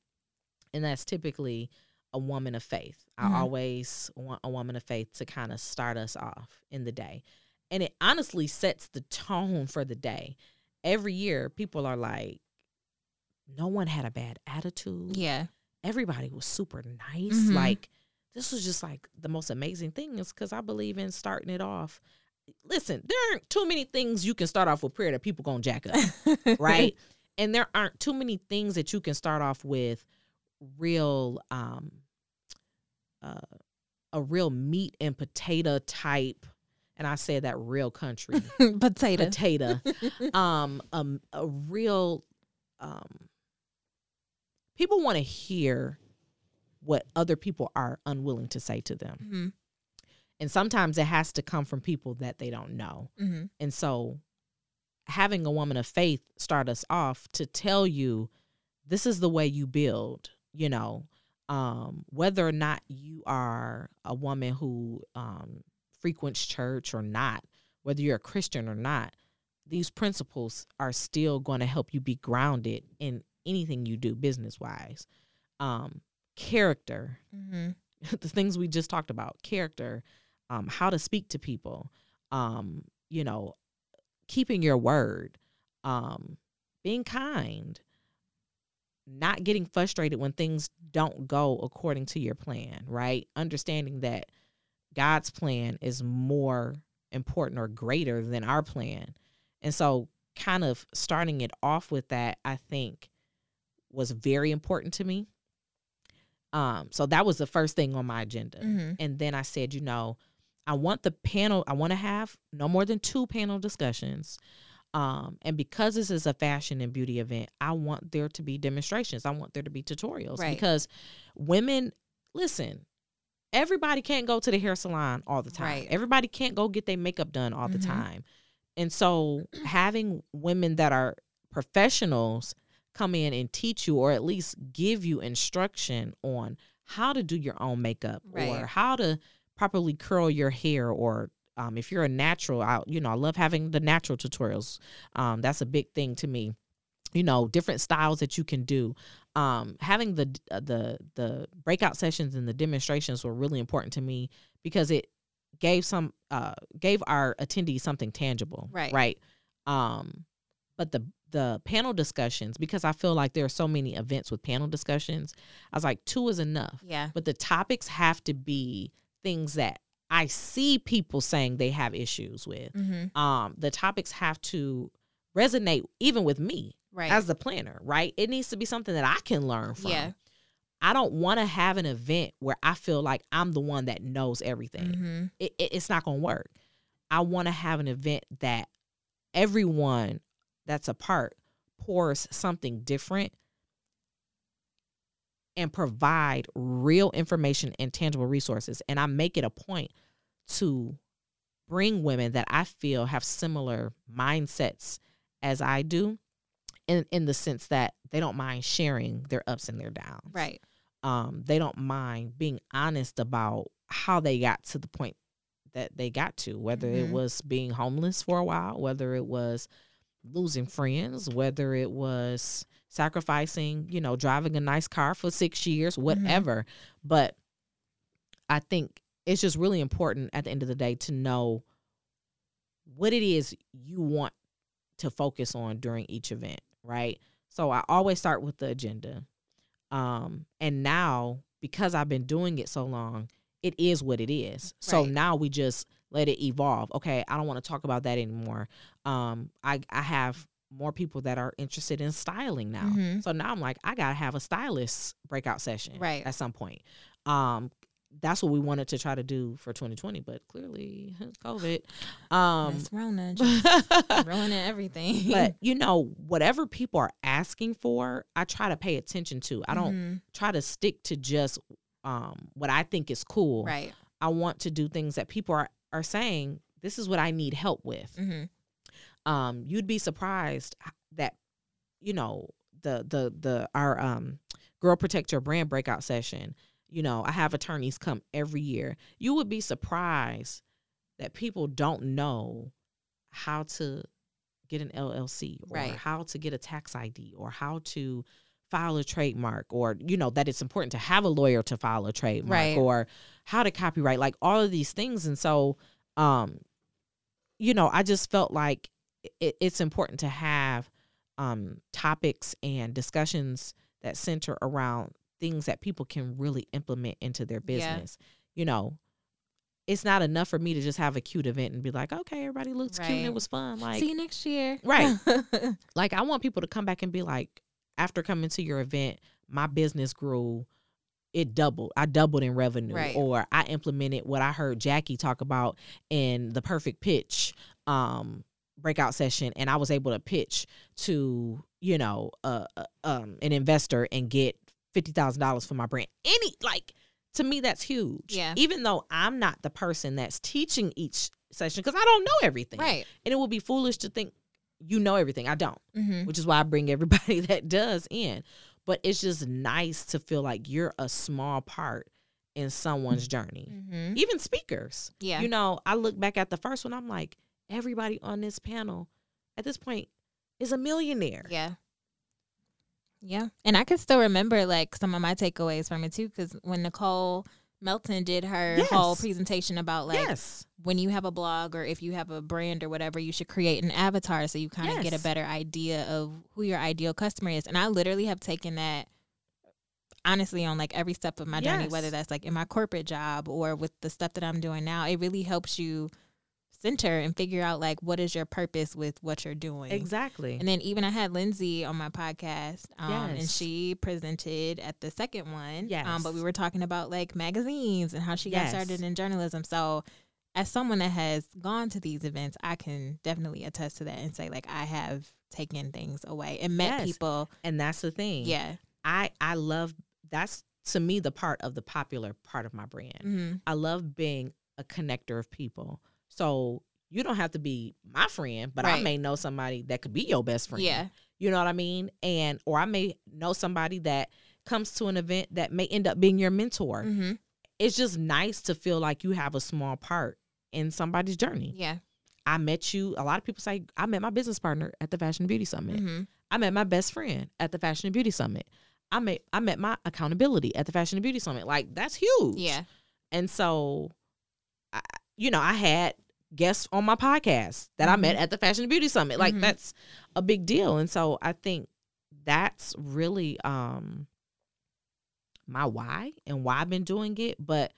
And that's typically a woman of faith. Mhm. I always want a woman of faith to kind of start us off in the day. And it honestly sets the tone for the day. Every year, people are like, no one had a bad attitude Yeah. everybody was super nice. Mhm. Like this was just like the most amazing thing is because I believe in starting it off. Listen, there aren't too many things you can start off with prayer that people gonna jack up, right? and there aren't too many things that you can start off with real um uh a real meat and potato type and I said that real country Potato. potato um um a real um people want to hear what other people are unwilling to say to them Mm-hmm. and sometimes it has to come from people that they don't know Mm-hmm. and so having a woman of faith start us off to tell you this is the way you build you know um whether or not you are a woman who um frequents church or not whether you're a christian or not these principles are still going to help you be grounded in anything you do business wise um character. Mm-hmm. the things we just talked about character um how to speak to people um you know keeping your word um being kind not getting frustrated when things don't go according to your plan right? Understanding that god's plan is more important or greater than our plan and so kind of starting it off with that i think was very important to me um so that was the first thing on my agenda Mm-hmm. and then I said, you know, I want the panel, I want to have no more than two panel discussions. Um, and because this is a fashion and beauty event, I want there to be demonstrations. I want there to be tutorials Right. because women, listen, everybody can't go to the hair salon all the time. Right. Everybody can't go get their makeup done all the Mhm. time. And so having women that are professionals come in and teach you or at least give you instruction on how to do your own makeup or how to properly curl your hair or um, if you're a natural I, you know i love having the natural tutorials um, that's a big thing to me you know different styles that you can do um, having the uh, the the breakout sessions and the demonstrations were really important to me because it gave some uh gave our attendees something tangible Right. right um but the the panel discussions because i feel like there are so many events with panel discussions i was like two is enough Yeah. but the topics have to be things that i see people saying they have issues with Mm-hmm. um the topics have to resonate even with me Right. as the planner right it needs to be something that i can learn from Yeah. i don't want to have an event where i feel like i'm the one that knows everything mm-hmm. it, it- it's not going to work. I want to have an event that everyone that's a part pours something different and provide real information and tangible resources. And I make it a point to bring women that I feel have similar mindsets as I do in, in the sense that they don't mind sharing their ups and their downs Right. um, they don't mind being honest about how they got to the point that they got to, whether it Mhm. was being homeless for a while, whether it was losing friends, whether it was sacrificing, you know, driving a nice car for six years, whatever. But I think it's just really important at the end of the day to know what it is you want to focus on during each event, right? So I always start with the agenda. Um, and now because I've been doing it so long, it is what it is. So now we just let it evolve. Okay, I don't want to talk about that anymore. Um, I I have more people that are interested in styling now. Mhm. So now I'm like, I gotta have a stylist breakout session Right. at some point. Um, that's what we wanted to try to do for 2020, but clearly COVID. Um, That's Rona ruining everything. but you know, whatever people are asking for, I try to pay attention to. I don't Mhm. try to stick to just um, what I think is cool. right. I want to do things that people are are saying. This is what I need help with. hmm Um, you'd be surprised that you know the the the our um girl protect your brand breakout session. You know, I have attorneys come every year. You would be surprised that people don't know how to get an LLC or Right. how to get a tax ID or how to file a trademark or you know that it's important to have a lawyer to file a trademark Right. or how to copyright like all of these things and so um you know I just felt like it, it's important to have um topics and discussions that center around things that people can really implement into their Yeah. business you know it's not enough for me to just have a cute event and be like okay everybody looks cute and it was fun like See you next year. Right. like I want people to come back and be like, after coming to your event, my business grew. It doubled. I doubled in revenue, Right. or I implemented what I heard Jackie talk about in the perfect pitch um, breakout session, and I was able to pitch to you know uh, um, an investor and get fifty thousand dollars for my brand. Any like to me, that's huge. Yeah. Even though I'm not the person that's teaching each session because I don't know everything, right. and it would be foolish to think you know everything. I don't, hmm which is why I bring everybody that does in. But it's just nice to feel like you're a small part in someone's journey. hmm Even speakers. Yeah. You know, I look back at the first one, I'm like, everybody on this panel at this point is a millionaire. Yeah. Yeah. And I can still remember like some of my takeaways from it too, because when Nicole Melton did her whole presentation about like yes. when you have a blog or if you have a brand or whatever, you should create an avatar so you kind of get a better idea of who your ideal customer is. And I literally have taken that honestly on like every step of my journey, whether that's like in my corporate job or with the stuff that I'm doing now. It really helps you center and figure out like what is your purpose with what you're doing. Exactly. And then even I had Lindsay on my podcast, um, and she presented at the second one. Yes. Um, but we were talking about like magazines and how she got started in journalism. So, as someone that has gone to these events, I can definitely attest to that and say like I have taken things away and met Yes. people. and that's the thing. Yeah. I I love that's to me the part of the popular part of my brand. hmm I love being a connector of people. So you don't have to be my friend, but I may know somebody that could be your best friend. Yeah. You know what I mean? And or I may know somebody that comes to an event that may end up being your mentor. hmm It's just nice to feel like you have a small part in somebody's journey. Yeah. I met you. A lot of people say I met my business partner at the Fashion and Beauty Summit. hmm I met my best friend at the Fashion and Beauty Summit. I met I met my accountability at the Fashion and Beauty Summit. Like that's huge. Yeah. And so, I, you know, I had guests on my podcast that I met Mhm. at the Fashion and Beauty Summit. Like Mhm. that's a big deal. And so I think that's really um my why and why I've been doing it. But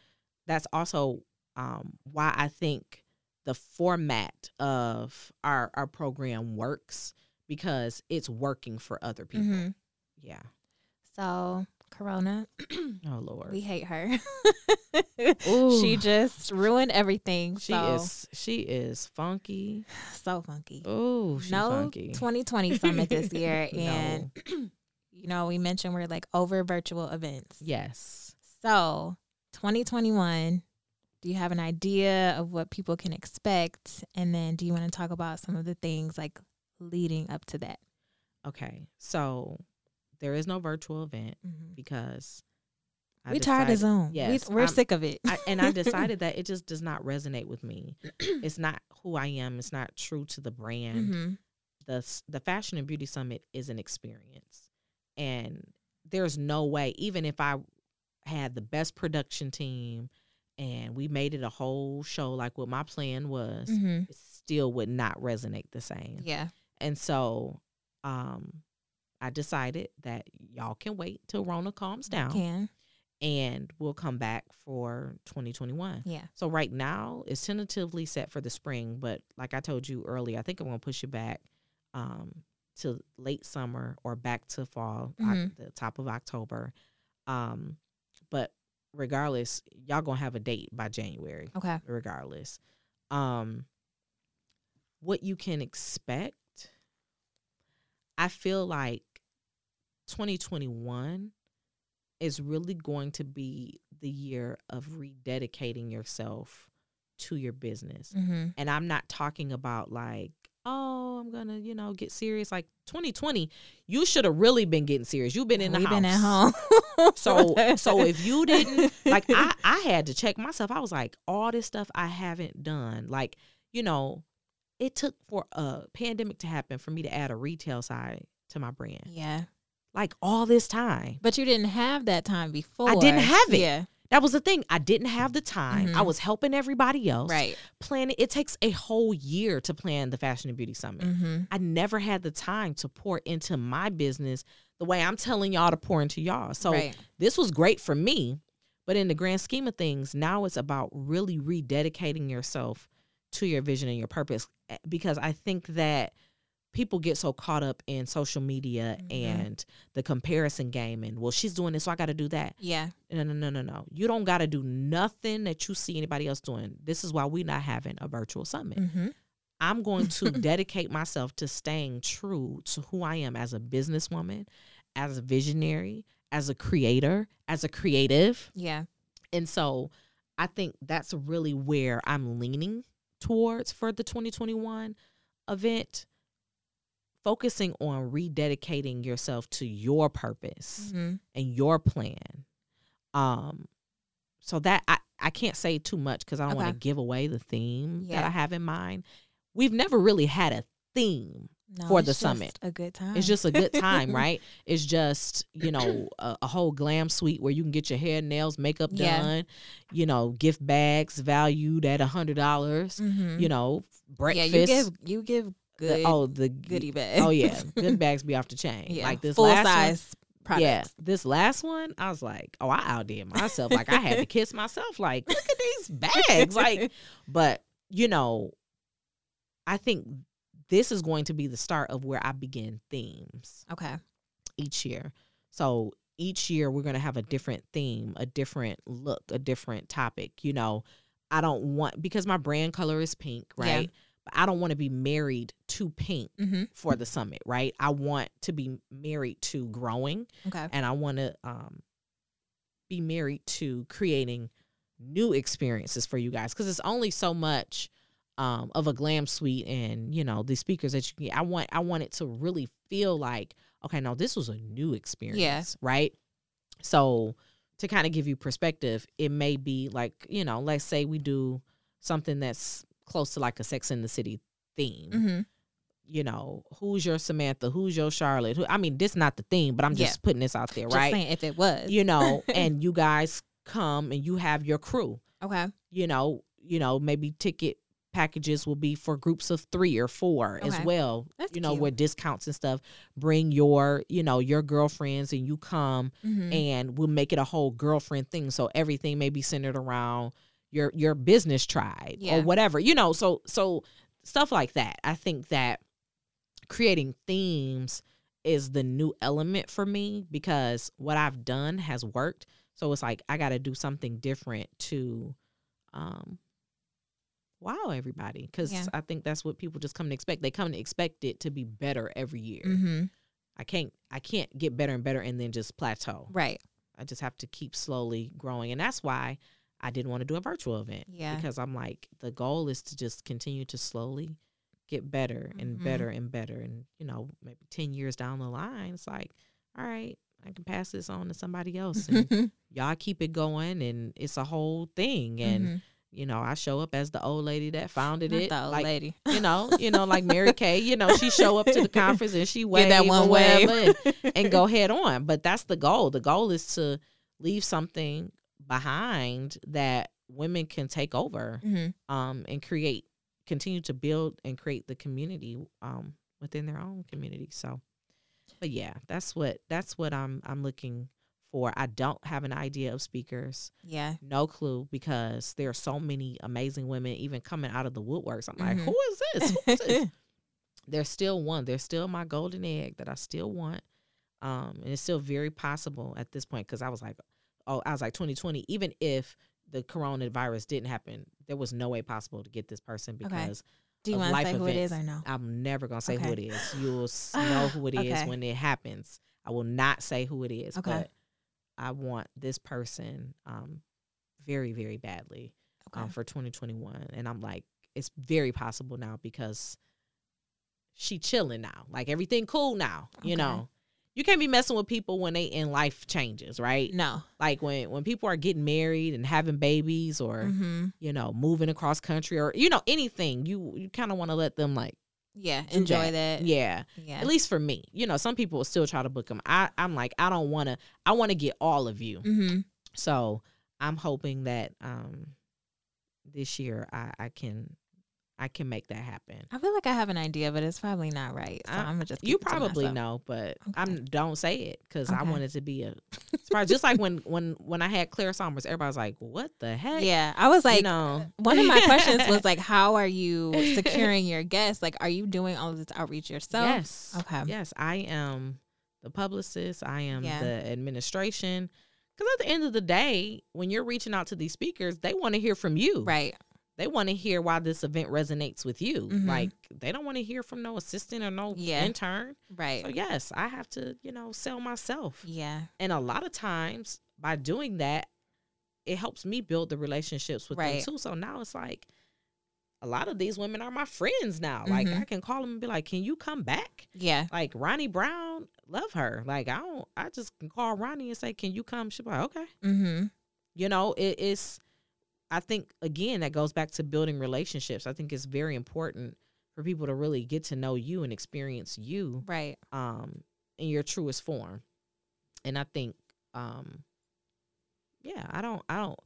that's also um why I think the format of our our program works because it's working for other people. hmm Yeah. So Corona, Oh Lord. we hate her. She just ruined everything. she so, is she is funky. so funky. Oh, no funky. 2020 summit this year No. and you know we mentioned we're like over virtual events Yes. so 2021 do you have an idea of what people can expect and then do you want to talk about some of the things like leading up to that Okay. So there is no virtual event Mhm. because I we tired of zoom Yes, we, we're I'm- sick of it I, and I decided that it just does not resonate with me. It's not who I am. It's not true to the brand. Mhm. The the Fashion and Beauty Summit is an experience, and there's no way, even if I had the best production team and we made it a whole show like what my plan was, Mhm. it still would not resonate the same. yeah And so um I decided that y'all can wait till Rona calms down can and we'll come back for 2021. yeah So right now it's tentatively set for the spring, but like I told you earlier, I think I'm gonna push it back um to late summer or back to fall, Oc- Mhm. the top of October. Um but regardless, y'all gonna have a date by January. Okay. Regardless, um, what you can expect, I feel like 2021 is really going to be the year of rededicating yourself to your business. Mm-hmm. And I'm not talking about like, oh, I'm gonna, you know, get serious. Like 2020, you should have really been getting serious. You've been in the We've house. been at home. So so if you didn't like I I had to check myself. I was like all this stuff I haven't done. Like, you know, it took for a pandemic to happen for me to add a retail side to my brand. yeah. Like all this time. But you didn't have that time before. I didn't have it. Yeah. That was the thing. I didn't have the time. I Mhm. was helping everybody else. Right. Planning it takes a whole year to plan the Fashion and Beauty Summit. Mm-hmm. I never had the time to pour into my business the way I'm telling y'all to pour into y'all. So right. this was great for me, but in the grand scheme of things, now it's about really rededicating yourself to your vision and your purpose Eh, because I think that people get so caught up in social media Mhm. and the comparison game and well she's doing this so I got to do that. Yeah. No no no no no. You don't got to do nothing that you see anybody else doing. This is why we're not having a virtual summit. Mm-hmm. I'm going to dedicate myself to staying true to who I am as a businesswoman, as a visionary, as a creator, as a creative. Yeah. And so I think that's really where I'm leaning towards for the 2021 event. Focusing on rededicating yourself to your purpose Mm-hmm. and your plan. Um, so that I, I can't say too much because I don't want to give away the theme that I have in mind. We've never really had a theme. No, For it's the just summit. A good time. It's just a good time, right? It's just, you know, a, a whole glam suite where you can get your hair, nails, makeup Yeah. done, you know, gift bags valued at a hundred dollars, Mm-hmm. you know, breakfast. Yeah, you give you give the- oh, the goodie bag. Oh yeah, good bags be off the chain. yeah. Like this full last one, size products. yeah, this last one, I was like, oh, I outdid myself. like I had to kiss myself. Like, look at these bags. like, but you know, I think this is going to be the start of where I begin themes okay. each year. So each year we're going to have a different theme, a different look, a different topic. You know, I don't want because my brand color is pink, right? But I don't want to be married to pink Mm-hmm. for the summit, right? I want to be married to growing Okay. and I want to um, be married to creating new experiences for you guys because it's only so much um, of a glam suite and you know the speakers that you can. I want I want it to really feel like okay, no, this was a new experience, right? So to kind of give you perspective, it may be like you know, let's say we do something that's close to like a Sex in the City theme Mm-hmm. you know, who's your Samantha, who's your Charlotte? Who, I mean, this not the theme, but I'm just Yeah. putting this out there, Just right? saying if it was. You know, and you guys come and you have your crew. okay. You know, you know, maybe ticket packages will be for groups of three or four as well. That's you know, cute. where discounts and stuff. Bring your, you know, your girlfriends and you come Mm-hmm. and we'll make it a whole girlfriend thing. So everything may be centered around your your business tribe Yeah. or whatever. You know, so so stuff like that. I think that creating themes is the new element for me because what I've done has worked. So it's like I got to do something different to um wow everybody cuz Yeah. I think that's what people just come to expect. They come to expect it to be better every year. Mm-hmm. I can't I can't get better and better and then just plateau. Right. I just have to keep slowly growing. And that's why I didn't want to do a virtual event. Yeah. Because I'm like, the goal is to just continue to slowly get better and Mhm. better and better. And, you know, maybe 10 years down the line, it's like, all right, I can pass this on to somebody else. And y'all keep it going. And it's a whole thing. And, Mhm. you know, I show up as the old lady that founded Not it. the old like, lady. you know, you know, like Mary Kay, you know, she show up to the conference and she wave Get that one wave. and, and go head on. But that's the goal. The goal is to leave something behind that women can take over Mm-hmm. um, and create, continue to build and create the community um, within their own community. So, but yeah, that's what that's what I'm I'm looking for. I don't have an idea of speakers, Yeah. no clue, because there are so many amazing women even coming out of the woodworks. I'm like, Mhm. who is this? Who is this? there's still one. There's still my golden egg that I still want. Um, and it's still very possible at this point because I was like, oh, I was like 2020. Even if the coronavirus didn't happen, there was no way possible to get this person Okay. because Do you want to say who it is or no? I'm never gonna say who it is. You'll know who it is Okay. when it happens. I will not say who it is, Okay. but I want this person um very very badly Okay. um, for 2021, and I'm like, it's very possible now because she chilling now, like everything cool now. You Okay. know, you can't be messing with people when they in life changes, right? no. Like when when people are getting married and having babies, or Mm-hmm. you know, moving across country, or you know, anything. You you kind of want to let them like Yeah. Enjoy that. Yeah. Yeah. At least for me, you know, some people will still try to book them. I, I'm like, I don't want to. I want to get all of you. Mm-hmm. So I'm hoping that um this year I, I can I can make that happen. I feel like I have an idea, but it's probably not right. So I- I'm just You keep it to probably know, but Okay. I'm don't say it because I Okay. want it to be a surprise. Just like when when when I had Claire Sulmers, everybody's like, "What the heck?" Yeah, I was like, you know, one of my questions was like, how are you securing your guests? Like, are you doing all of this outreach yourself? yes, Okay. yes, I am the publicist. I am Yeah. the administration. Because at the end of the day, when you're reaching out to these speakers, they want to hear from you. Right. They want to hear why this event resonates with you. Mhm. Like they don't want to hear from no assistant or no Yeah. intern. Right. So yes, I have to, you know, sell myself. yeah. And a lot of times by doing that, it helps me build the relationships with Right. them too. So now it's like a lot of these women are my friends now. Like Mhm. I can call them and be like, "Can you come back?" Yeah. Like Ronnie Brown, love her. Like I don't, I just can call Ronnie and say, "Can you come?" She'll be like, "Okay." Mm-hmm. You know, it, it's. I think again that goes back to building relationships. I think it's very important for people to really get to know you and experience you Right. um in your truest form and i think um yeah i don't i don't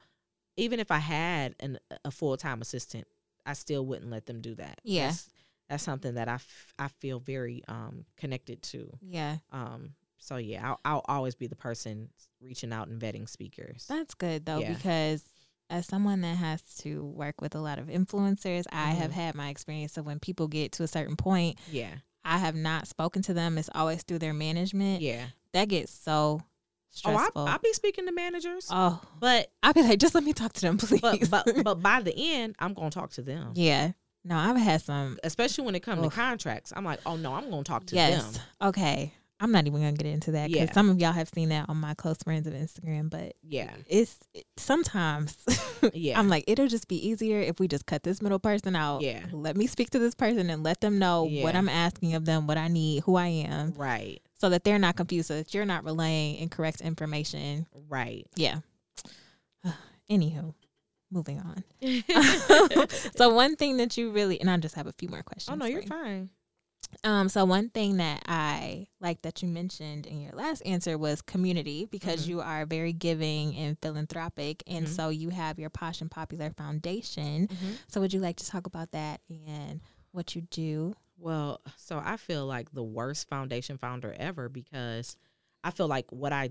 even if i had an, a full-time assistant i still wouldn't let them do that Yeah. that's, that's something that I, f- I feel very um connected to Yeah. um so yeah I'll, I'll always be the person reaching out and vetting speakers That's good though Yeah. because as someone that has to work with a lot of influencers, I have Mhm. had my experience of when people get to a certain point, yeah I have not spoken to them. It's always through their management. yeah That gets so oh stressful. I, i'll be speaking to managers oh, but I'll be like, just let me talk to them, please. but but but by the end i'm gonna talk to them yeah. No, I've had some. especially when it comes to contracts. I'm like, oh no, I'm gonna talk to yes. them. Okay. I'm not even gonna get into that because Yeah. some of y'all have seen that on my close friends of Instagram, but Yeah, it's it- sometimes Yeah. I'm like it'll just be easier if we just cut this middle person out. Yeah. Let me speak to this person and let them know what I'm asking of them, what I need, who I am, right, so that they're not confused, so that you're not relaying incorrect information. right. Yeah. Anywho, moving on. so one thing that you really and I just have a few more questions. oh no, you're you. fine. Um, so one thing that I like that you mentioned in your last answer was community because Mhm. you are very giving and philanthropic, and Mhm. so you have your Posh and Popular Foundation. So would you like to talk about that and what you do? Well, so I feel like the worst foundation founder ever because I feel like what I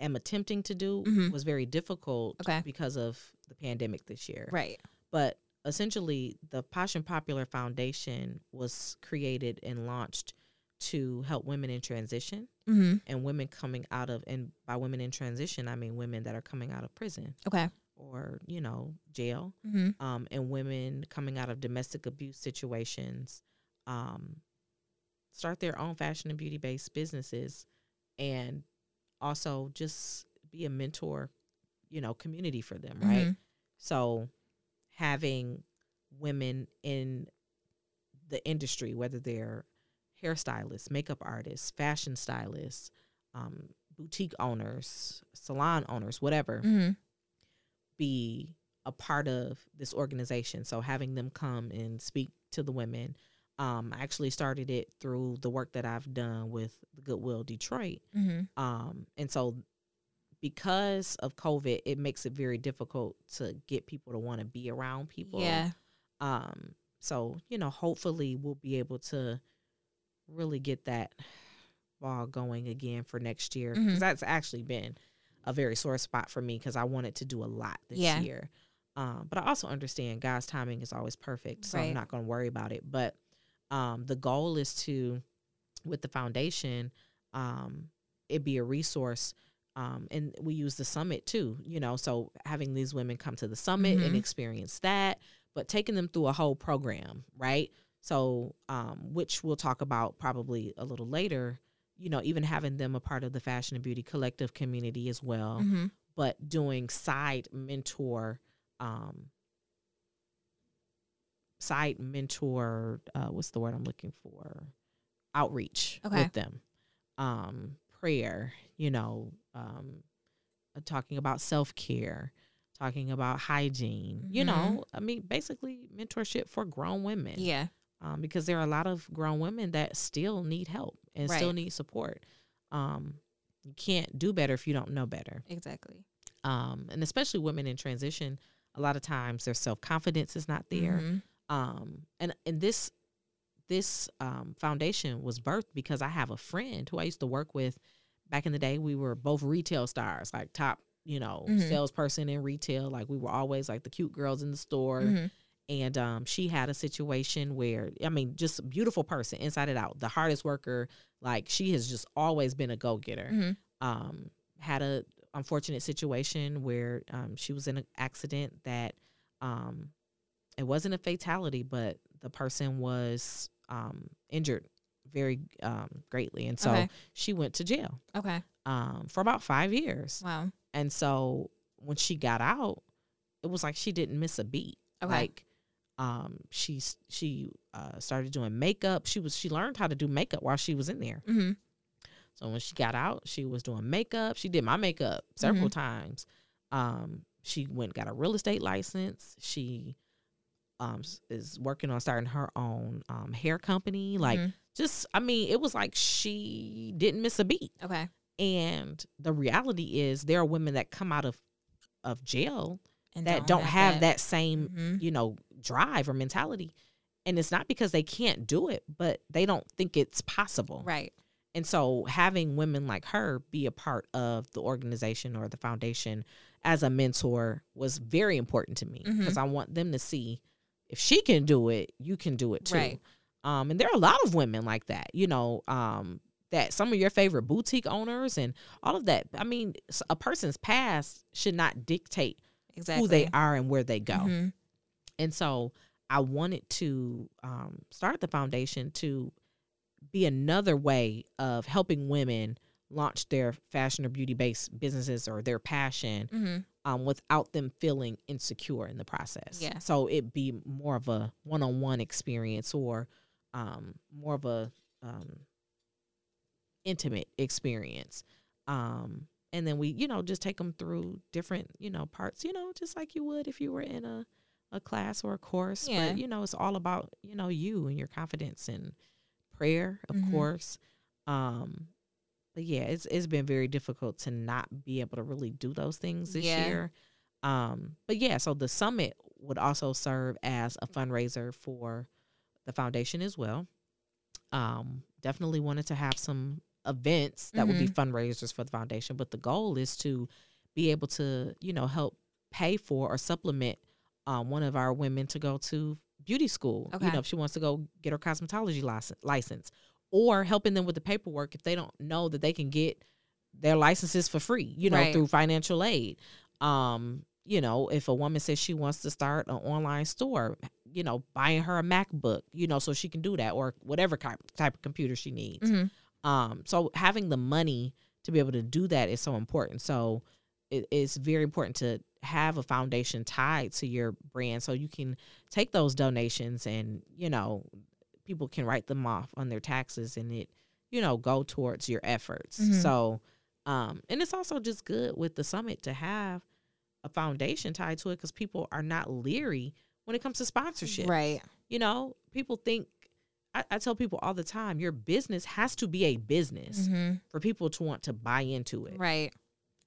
am attempting to do Mhm. was very difficult Okay. because of the pandemic this year. Right. But essentially, the Posh and Popular Foundation was created and launched to help women in transition Mm-hmm. and women coming out of and by women in transition, I mean women that are coming out of prison Okay. or you know jail Mm-hmm. um, and women coming out of domestic abuse situations um, start their own fashion and beauty based businesses and also just be a mentor you know community for them right Mhm. so having women in the industry whether they're hairstylists makeup artists fashion stylists um, boutique owners salon owners whatever Mm-hmm. be a part of this organization. So having them come and speak to the women. Um, I actually started it through the work that I've done with the Goodwill Detroit. Mm-hmm. Um, and so because of COVID, it makes it very difficult to get people to want to be around people. Yeah. Um, so, you know, hopefully we'll be able to really get that ball going again for next year. Because Mhm. that's actually been a very sore spot for me because I wanted to do a lot this Yeah. year. Um, but I also understand God's timing is always perfect. So Right. I'm not going to worry about it. But um, the goal is to, with the foundation, um, it be a resource um, and we use the summit too, you know, so having these women come to the summit Mhm. and experience that, but taking them through a whole program, right? So, um, which we'll talk about probably a little later, you know, even having them a part of the fashion and beauty collective community as well, Mm-hmm. but doing side mentor, um, side mentor, uh, what's the word I'm looking for? Outreach Okay. with them, um, prayer, you know, um, uh, talking about self care, talking about hygiene, you Mhm. know, I mean, basically mentorship for grown women Yeah. um, because there are a lot of grown women that still need help and still need support. Um, you can't do better if you don't know better. Exactly. Um, and especially women in transition, a lot of times their self confidence is not there. Mhm. Um, and and this this um, foundation was birthed because I have a friend who I used to work with back in the day. We were both retail stars, like top, you know, Mhm. salesperson in retail. Like we were always like the cute girls in the store Mhm. and um, she had a situation where i mean just a beautiful person inside and out the hardest worker like she has just always been a go-getter Mhm. um, had a unfortunate situation where um, she was in an accident that um, it wasn't a fatality but the person was um, injured very um, greatly and so Okay. she went to jail Okay. um, for about five years Wow. and so when she got out it was like she didn't miss a beat Okay. like um she she uh started doing makeup she was she learned how to do makeup while she was in there mm-hmm. so when she got out she was doing makeup she did my makeup several Mhm. times um she went and got a real estate license she um is working on starting her own um hair company like Mhm. just i mean it was like she didn't miss a beat Okay. and the reality is there are women that come out of of jail And that don't, have, that, same Mhm. you know drive or mentality and it's not because they can't do it but they don't think it's possible Right. and so having women like her be a part of the organization or the foundation as a mentor was very important to me because i want them to see if she can do it you can do it too Right. um and there are a lot of women like that you know um that some of your favorite boutique owners and all of that i mean a person's past should not dictate Exactly. who they are and where they go Mhm. and so I wanted to um, start the foundation to be another way of helping women launch their fashion or beauty based businesses or their passion Mhm. um, without them feeling insecure in the process. Yeah. So it'd be more of a one on one experience or um, more of a um, intimate experience. Um, and then we, you know, just take them through different, you know, parts, you know, just like you would if you were in a, a class or a course. Yeah. But, you know, it's all about, you know, you and your confidence and prayer, of Mhm. course. Um, but yeah, it's it's been very difficult to not be able to really do those things this Yeah. year. Um, but yeah, so the summit would also serve as a fundraiser for the foundation as well. Um, definitely wanted to have some events that would be fundraisers for the foundation, but the goal is to be able to, you know, help pay for or supplement um, one of our women to go to beauty school. Okay. You know, if she wants to go get her cosmetology license, license, or helping them with the paperwork if they don't know that they can get their licenses for free, you know, Right. through financial aid. Um, you know, if a woman says she wants to start an online store, you know, buying her a MacBook, you know, so she can do that or whatever type type of computer she needs. Mhm. Um, so having the money to be able to do that is so important. So it, it's very important to have a foundation tied to your brand so you can take those donations and, you know, people can write them off on their taxes and it, you know, go towards your efforts. Mhm. So um, and it's also just good with the summit to have a foundation tied to it because people are not leery when it comes to sponsorship. Right. You know, people think I, I tell people all the time, your business has to be a business Mhm. for people to want to buy into it. Right.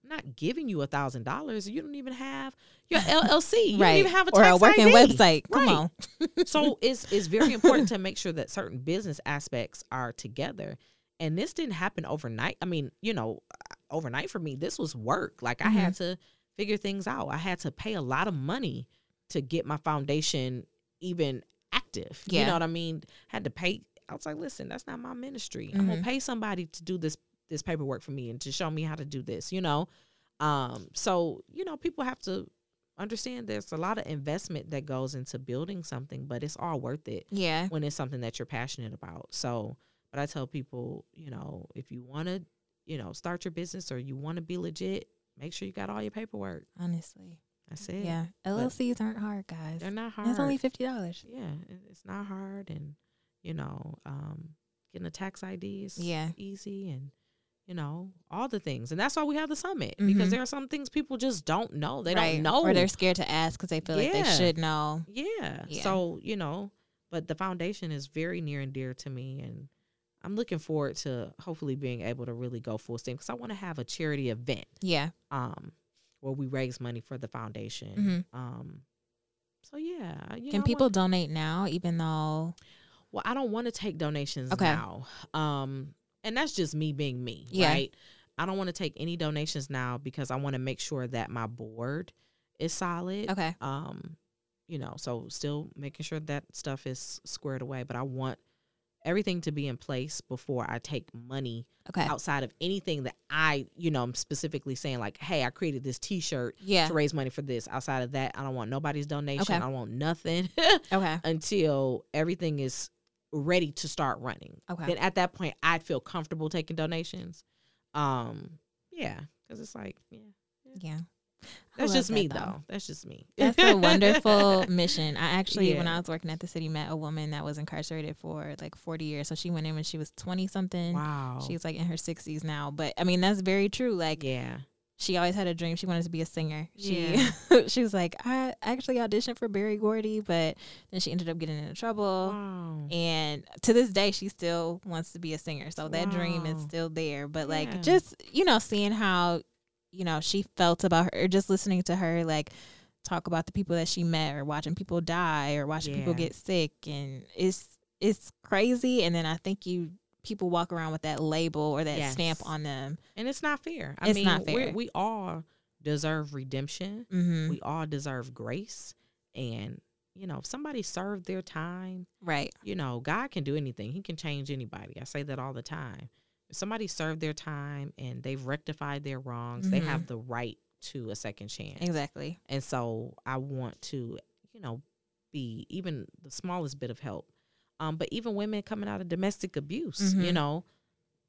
I'm not giving you a thousand dollars. You don't even have your LLC. You right. don't even have a or a working ID. website. Come Right. on. so it's it's very important to make sure that certain business aspects are together. And this didn't happen overnight. I mean, you know, uh, overnight for me, this was work. Like I had mm-hmm. to figure things out. I had to pay a lot of money to get my foundation even active. Yeah. You know what I mean? Had to pay. I was like, listen, that's not my ministry. I'm gonna mm-hmm. pay somebody to do this this paperwork for me and to show me how to do this, you know. Um, so you know, people have to understand there's a lot of investment that goes into building something, but it's all worth it. Yeah. When it's something that you're passionate about. So, but I tell people, you know, if you want to, you know, start your business or you want to be legit, make sure you got all your paperwork. Honestly. I it. Yeah. LLCs aren't hard, guys. They're not hard. It's only fifty dollars. Yeah, it's not hard, and you know, um, getting a tax ID is yeah easy, and you know all the things, and that's why we have the summit mm-hmm. because there are some things people just don't know. They right. don't know, or they're scared to ask because they feel yeah. like they should know. Yeah. yeah. So you know, but the foundation is very near and dear to me, and I'm looking forward to hopefully being able to really go full steam because I want to have a charity event. Yeah. Um, where we raise money for the foundation. Mm-hmm. Um, so yeah, can know, people donate now, even though? Well, I don't want to take donations okay. now. Um, and that's just me being me, yeah. right? I don't want to take any donations now because I want to make sure that my board is solid. Okay. Um, you know, so still making sure that stuff is squared away, but I want everything to be in place before I take money okay. outside of anything that I, you know, I'm specifically saying like, hey, I created this T-shirt yeah. to raise money for this. Outside of that, I don't want nobody's donation. Okay. I don't want nothing. okay. Until everything is ready to start running. Okay. Then at that point, I'd feel comfortable taking donations. Um, yeah, because it's like, yeah, yeah. yeah. That's just me, though. though. That's just me. That's a wonderful mission. I actually, yeah. when I was working at the city, met a woman that was incarcerated for like 40 years. So she went in when she was 20 something. Wow. She's like in her 60s now. But I mean, that's very true. Like, yeah. She always had a dream. She wanted to be a singer. She yeah. she was like, I actually auditioned for Berry Gordy, but then she ended up getting into trouble. Wow. And to this day, she still wants to be a singer. So that wow. dream is still there. But yeah. like, just you know, seeing how you know she felt about her or just listening to her like talk about the people that she met or watching people die or watching yeah. people get sick and it's it's crazy and then i think you people walk around with that label or that yes. stamp on them and it's not fair i it's mean not fair. we all deserve redemption mm-hmm. we all deserve grace and you know if somebody served their time right you know god can do anything he can change anybody i say that all the time if somebody served their time and they've rectified their wrongs, mm-hmm. they have the right to a second chance. Exactly. And so I want to, you know, be even the smallest bit of help. Um, but even women coming out of domestic abuse, mm-hmm. you know,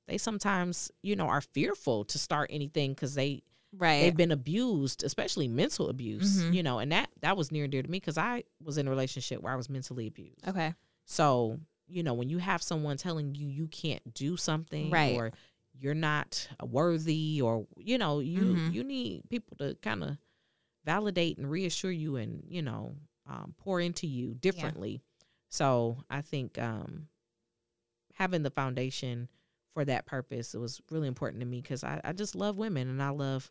they sometimes, you know, are fearful to start anything because they right they've been abused, especially mental abuse, mm-hmm. you know, and that that was near and dear to me because I was in a relationship where I was mentally abused. Okay. So you know, when you have someone telling you you can't do something right. or you're not worthy or you know, you mm-hmm. you need people to kind of validate and reassure you and, you know, um, pour into you differently. Yeah. So, I think um, having the foundation for that purpose it was really important to me because I, I just love women and I love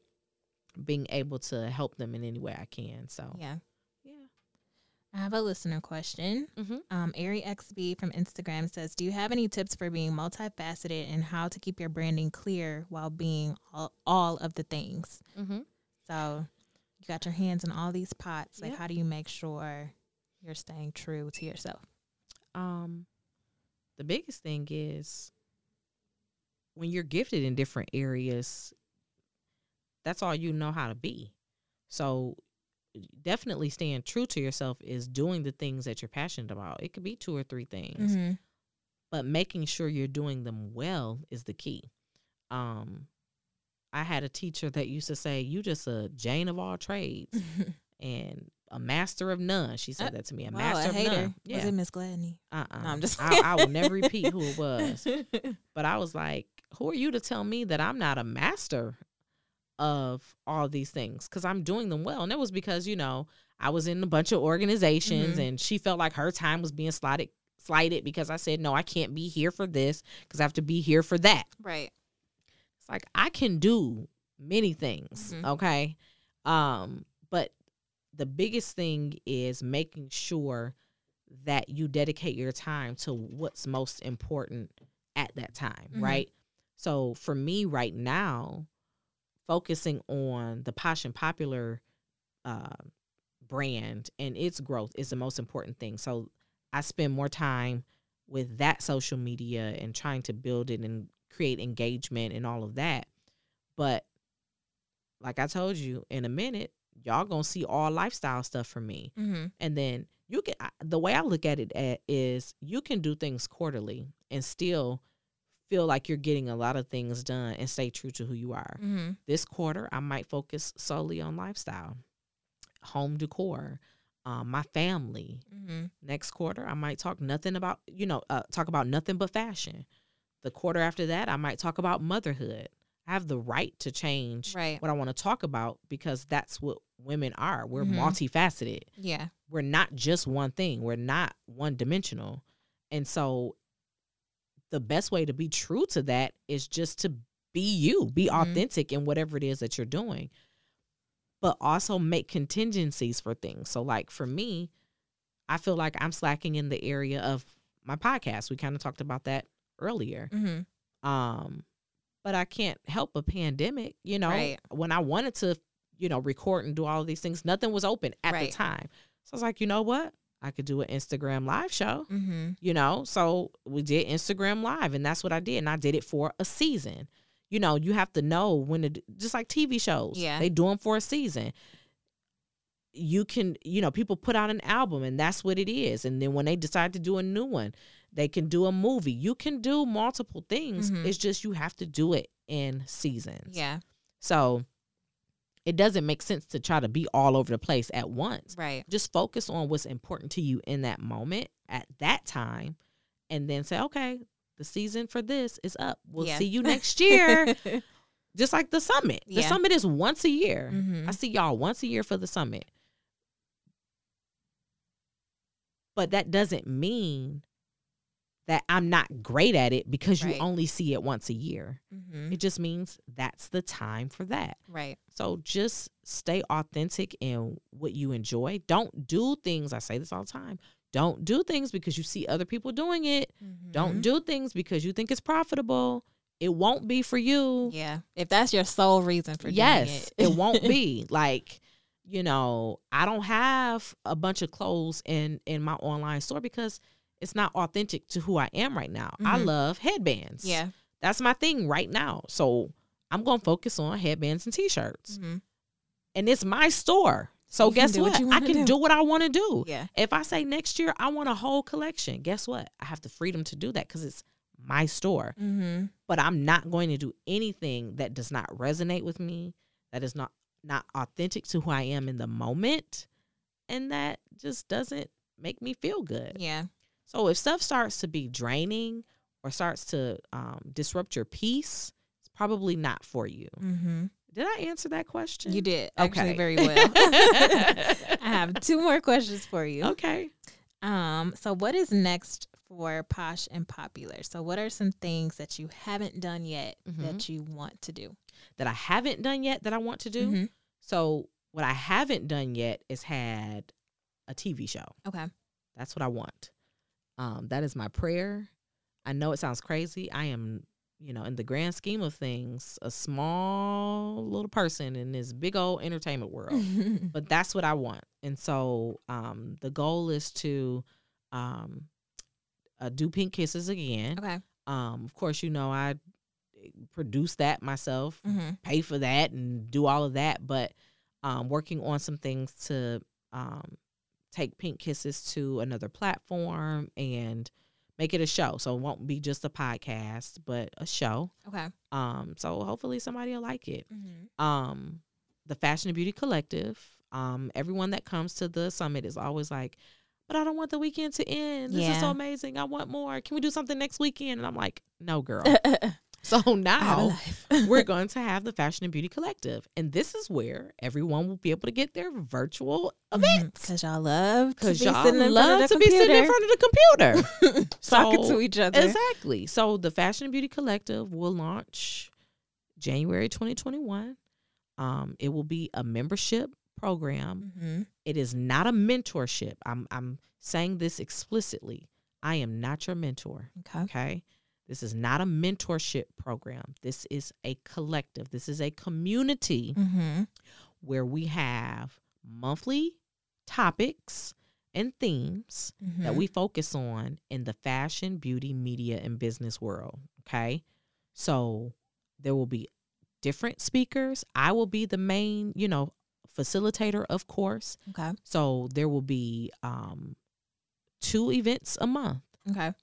being able to help them in any way I can. So, yeah. Yeah. I have a listener question. Mm-hmm. Um, Ari XB from Instagram says, "Do you have any tips for being multifaceted and how to keep your branding clear while being all, all of the things?" Mm-hmm. So, you got your hands in all these pots. Like, yep. how do you make sure you're staying true to yourself? Um, the biggest thing is when you're gifted in different areas. That's all you know how to be. So definitely staying true to yourself is doing the things that you're passionate about. It could be two or three things, mm-hmm. but making sure you're doing them well is the key. Um, I had a teacher that used to say, "You just a Jane of all trades and a master of none." She said uh, that to me, a wow, master a of hater. none. Yeah. Was it Miss Gladney? Uh uh no, I'm just. I, I will never repeat who it was, but I was like, "Who are you to tell me that I'm not a master of all these things because I'm doing them well. And it was because, you know, I was in a bunch of organizations mm-hmm. and she felt like her time was being slighted slighted because I said, No, I can't be here for this because I have to be here for that. Right. It's like I can do many things. Mm-hmm. Okay. Um, but the biggest thing is making sure that you dedicate your time to what's most important at that time, Mhm. right? So for me right now, focusing on the Posh and Popular uh, brand and its growth is the most important thing. So I spend more time with that social media and trying to build it and create engagement and all of that. But like I told you, in a minute, y'all gonna see all lifestyle stuff from me, Mm-hmm. and then you can. The way I look at it at, is you can do things quarterly and still feel like you're getting a lot of things done and stay true to who you are. Mm-hmm. This quarter, I might focus solely on lifestyle, home decor, um, my family. Mm-hmm. Next quarter, I might talk nothing about, you know, uh, talk about nothing but fashion. The quarter after that, I might talk about motherhood. I have the right to change Right. what I want to talk about because that's what women are. We're Mhm. multifaceted. Yeah. We're not just one thing. We're not one dimensional. And so the best way to be true to that is just to be you, be Mhm. authentic in whatever it is that you're doing. But also make contingencies for things. So like for me, I feel like I'm slacking in the area of my podcast. We kind of talked about that earlier. Mm-hmm. Um, but I can't help a pandemic. You know, Right. when I wanted to, you know, record and do all of these things, nothing was open at Right. the time. So I was like, you know what? I could do an Instagram live show. Mm-hmm. You know, so we did Instagram live, and that's what I did, and I did it for a season. You know, you have to know when to, do- just like TV shows. Yeah. they do them for a season. You can, you know, people put out an album, and that's what it is. And then when they decide to do a new one, they can do a movie. You can do multiple things. Mhm. It's just you have to do it in seasons. Yeah. So it doesn't make sense to try to be all over the place at once. Right. Just focus on what's important to you in that moment at that time and then say, okay, the season for this is up. We'll Yeah. see you next year. Just like the summit. The Yeah. summit is once a year. Mhm. I see y'all once a year for the summit. But that doesn't mean that I'm not great at it because you Right. only see it once a year. mm-hmm. It just means that's the time for that. Right. So just stay authentic in what you enjoy. Don't do things, I say this all the time. Don't do things because you see other people doing it. Mm-hmm. Don't do things because you think it's profitable. It won't be for you. Yeah. If that's your sole reason for yes, doing it it, won't be. Like, you know, I don't have a bunch of clothes in in my online store because it's not authentic to who I am right now. I Mhm. love headbands. yeah. That's my thing right now. So I'm going to focus on headbands and t-shirts. Mhm. And it's my store. So You guess what what? I can do. do what I want to do. Yeah. If I say next year I want a whole collection, guess what? I have the freedom to do that cuz it's my store. Mm-hmm. But I'm not going to do anything that does not resonate with me, that is not not authentic to who I am in the moment, and that just doesn't make me feel good. Yeah. So if stuff starts to be draining or starts to um, disrupt your peace, it's probably not for you. Mm-hmm. Did I answer that question? You did actually Okay. very well. I have two more questions for you. Okay. Um, so what is next for Posh and Popular? So what are some things that you haven't done yet Mhm. that you want to do? That I haven't done yet that I want to do. Mhm. So what I haven't done yet is had a TV show. Okay. That's what I want. Um, that is my prayer. I know it sounds crazy. I am, you know, in the grand scheme of things, a small little person in this big old entertainment world. but that's what I want. And so um, the goal is to um, uh, do Pink Kisses again. okay. Um, of course, you know I produce that myself, Mm-hmm. pay for that, and do all of that. But um, working on some things to um, take Pink Kisses to another platform and make it a show. So it won't be just a podcast, but a show. Okay. Um, so hopefully somebody will like it Mm-hmm. um the fashion and beauty collective um everyone that comes to the summit is always like but i don't want the weekend to end this is so amazing i want more can we do something next weekend and i'm like no girl so I have a now we're going to have the fashion and beauty collective and this is where everyone will be able to get their virtual events Because y'all love to be sitting in front love of the to be sitting in computer, front of the computer talking to each other. Exactly. So the Fashion and Beauty Collective will launch January 2021. Um, it will be a membership program. Mm-hmm. It is not a mentorship. I'm I'm saying this explicitly. I am not your mentor. Okay. Okay. This is not a mentorship program. This is a collective. This is a community Mm-hmm. where we have monthly topics and themes Mm-hmm. that we focus on in the fashion, beauty, media, and business world. Okay. So there will be different speakers. I will be the main, you know, facilitator, of course. Okay. So there will be um, two events a month. Okay.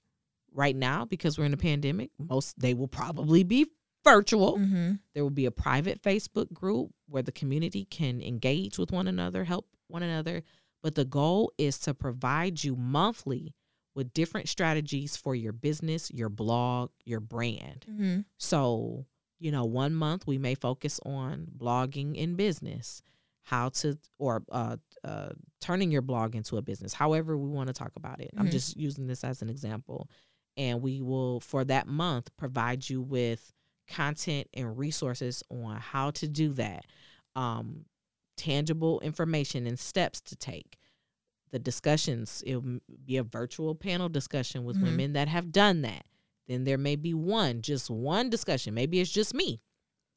Right now, because we're in a pandemic, most they will probably be virtual. Mm-hmm. There will be a private Facebook group where the community can engage with one another, help one another. But the goal is to provide you monthly with different strategies for your business, your blog, your brand. Mm-hmm. So, you know, one month we may focus on blogging in business, how to, or uh, uh, turning your blog into a business, however we want to talk about it. I'm Mhm. just using this as an example. And we will, for that month, provide you with content and resources on how to do that, um, tangible information and steps to take. The discussions, it'll be a virtual panel discussion with Mhm. women that have done that. Then there may be one, just one discussion. Maybe it's just me.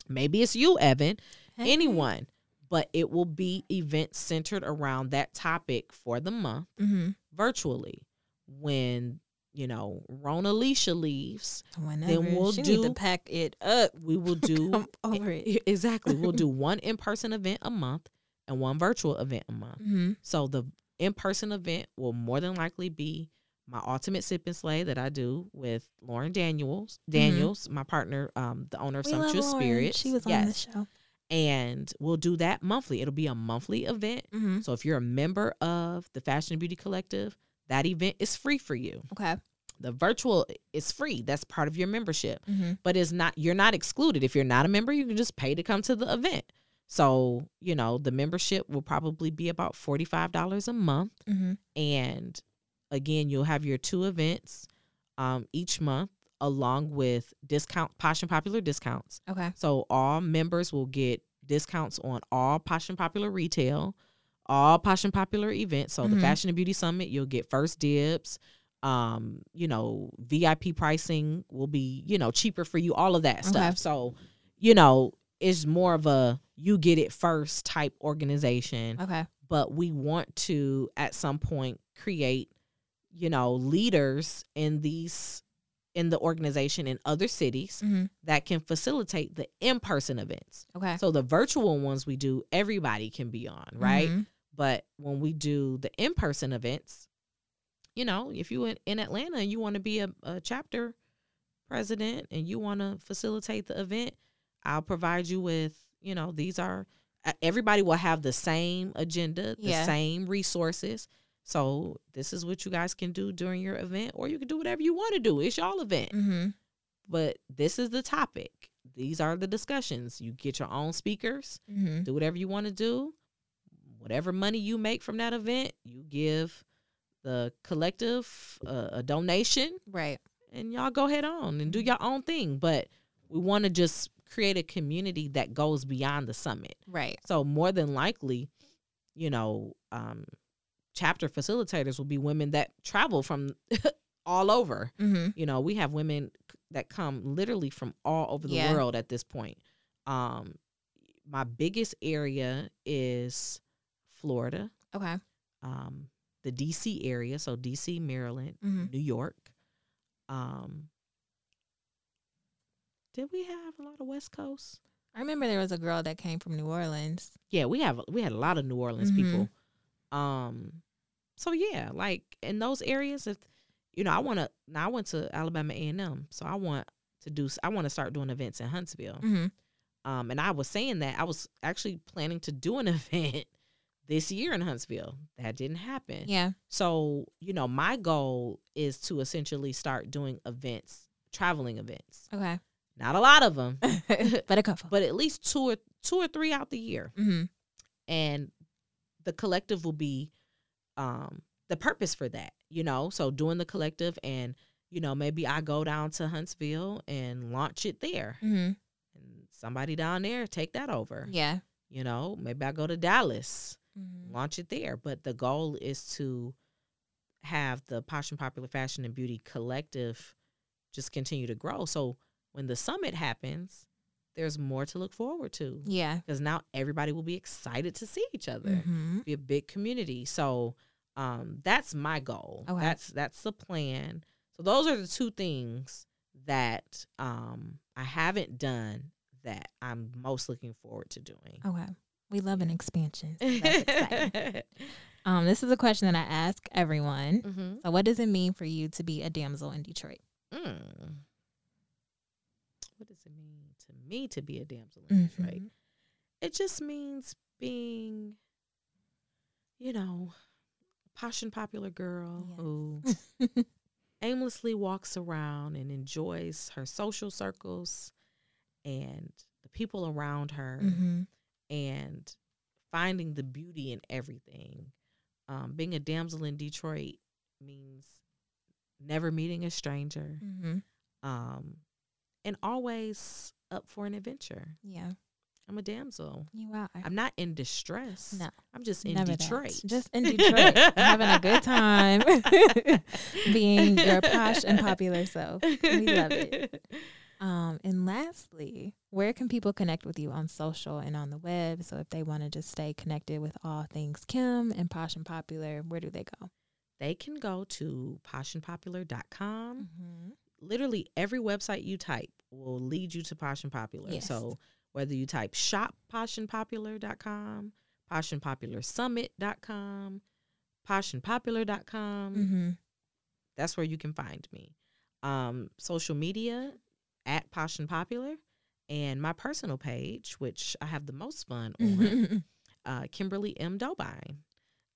Maybe it's you, Evan, anyone. But it will be events centered around that topic for the month Mm-hmm. virtually. When, you know, Rona Alicia leaves, Whenever then we'll she need do- to pack it up. we will do over it. Exactly. We'll do one in person event a month and one virtual event a month. Mm-hmm. So the in person event will more than likely be my ultimate sip and slay that I do with Lauren Daniels. Daniels, my partner, um, the owner of Mm-hmm. We Sumptuous. Spirits. She was on the show. And we'll do that monthly. It'll be a monthly event. Mm-hmm. So if you're a member of the Fashion and Beauty Collective, that event is free for you. Okay. The virtual is free. That's part of your membership Mm-hmm. but it's not you're not excluded if you're not a member you can just pay to come to the event so you know the membership will probably be about $45 a month Mm-hmm. and again you'll have your two events um, each month along with discount posh and popular discounts Okay. so all members will get discounts on all posh and popular retail all posh and popular events so the Mhm. fashion and beauty summit you'll get first dibs um you know vip pricing will be you know cheaper for you all of that stuff Okay. so you know it's more of a you get it first type organization Okay. but we want to at some point create you know leaders in these in the organization in other cities Mm-hmm. that can facilitate the in-person events Okay. so the virtual ones we do everybody can be on right Mhm. But when we do the in-person events you know if you in, in atlanta and you want to be a, a chapter president and you want to facilitate the event i'll provide you with you know these are everybody will have the same agenda the Yeah. same resources so this is what you guys can do during your event or you can do whatever you want to do it's y'all event Mm-hmm. but this is the topic these are the discussions you get your own speakers Mm-hmm. do whatever you want to do. Whatever money you make from that event, you give the collective uh, a donation, Right. and y'all go head on and do your own thing. But we want to just create a community that goes beyond the summit. Right. So more than likely, you know, um, chapter facilitators will be women that travel from all over. Mm-hmm. You know, we have women that come literally from all over the Yeah. world at this point. Um, my biggest area is Florida, Okay. um, the DC area, so DC, Maryland, Mm-hmm. New York. Um, did we have a lot of West Coast? I remember there was a girl that came from New Orleans. Yeah, we have we had a lot of New Orleans Mhm. people. Um, so yeah, like in those areas, if you know, I want to. Now I went to Alabama A and M, so I want to do. I want to start doing events in Huntsville. Mm-hmm. Um, and I was saying that I was actually planning to do an event this year in Huntsville. That didn't happen. Yeah. So you know, my goal is to essentially start doing events, traveling events. Okay. Not a lot of them, but a couple. but at least two or two or three out the year mm-hmm. and the collective will be um the purpose for that you know so doing the collective and you know maybe i go down to huntsville and launch it there Mm-hmm. and somebody down there take that over Yeah. you know maybe i go to dallas Mm-hmm. launch it there but the goal is to have the posh and popular fashion and beauty collective just continue to grow so when the summit happens there's more to look forward to Yeah. because now everybody will be excited to see each other Mm-hmm. be a big community so um that's my goal Okay. that's that's the plan so those are the two things that um I haven't done that. I'm most looking forward to doing. Okay. We love an expansion. So that's exciting. Um, this is a question that I ask everyone. mm-hmm. So, what does it mean for you to be a damsel in Detroit? mm. What does it mean to me to be a damsel in Detroit? Mhm. It just means being, you know, a posh and popular girl Yes. who aimlessly walks around and enjoys her social circles and the people around her Mhm. And finding the beauty in everything. Um, being a damsel in Detroit means never meeting a stranger Mhm. um, and always up for an adventure. Yeah, I'm a damsel. you are. I'm not in distress. No, I'm just in never that. Detroit. Just in Detroit, having a good time, being your posh and popular self. We love it. Um, and lastly, where can people connect with you on social and on the web? So if they want to just stay connected with all things Kim and Posh and Popular, where do they go? They can go to poshandpopular.com. Mm-hmm. Literally every website you type will lead you to Posh and Popular. Yes. So whether you type shop poshandpopular.com, poshandpopularsummit.com, poshandpopular.com, Mm-hmm. that's where you can find me. Um, social media at Posh and Popular, and my personal page, which I have the most fun on, Mm-hmm. uh, Kimberly M. Dobine.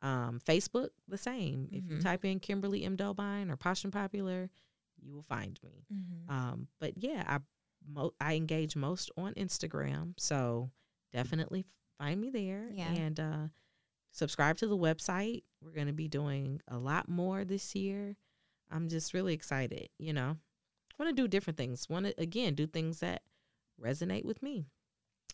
Um, Facebook, the same. If you Mhm. type in Kimberly M. Dobine or Posh and Popular, you will find me. Mm-hmm. Um, but yeah, I mo- I engage most on Instagram, so definitely find me there Yeah. and uh, subscribe to the website. We're going to be doing a lot more this year. I'm just really excited. You know, want to do different things. Want to again do things that resonate with me.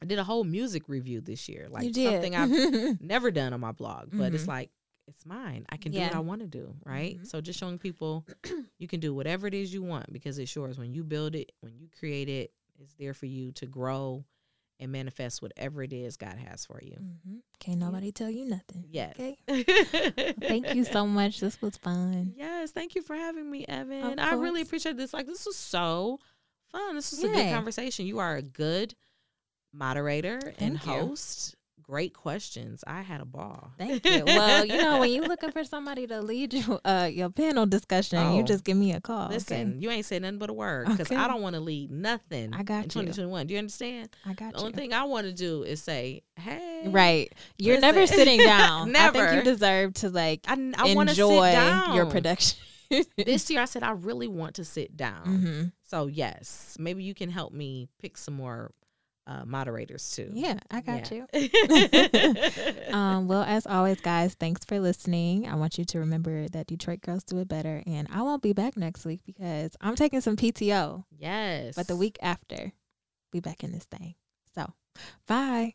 I did a whole music review this year, like you did. something I've never done on my blog, but it's Mhm. like it's mine. I can do what I want to do, right? Mhm. So just showing people you can do whatever it is you want because it's yours. When you build it, when you create it, it's there for you to grow and manifest whatever it is God has for you. Mm-hmm. Can't nobody tell you nothing. Yes. Okay. Thank you so much. This was fun. Yes, thank you for having me, Evan. I really appreciate this. Like this was so fun. This was a good conversation. You are a good moderator and you. host. Great questions. I had a ball. Thank you. Well, you know, when you're looking for somebody to lead you uh your panel discussion, you Oh. just give me a call. Listen, okay? you ain't said nothing but a word because Okay. I don't want to lead nothing. I got in you. 2021. Do you understand? I got The you. only thing I want to do is say, "Hey, Right. You're never sitting down. I think Never. you deserve to like I, I want to sit enjoy down." your production. this year, I said I really want to sit down. hmm So yes, maybe you can help me pick some more uh, moderators too. Yeah, I got you. you. Um, well, as always, guys, thanks for listening. I want you to remember that Detroit girls do it better, and I won't be back next week because I'm taking some PTO. yes, But the week after, be back in this thing. So, bye.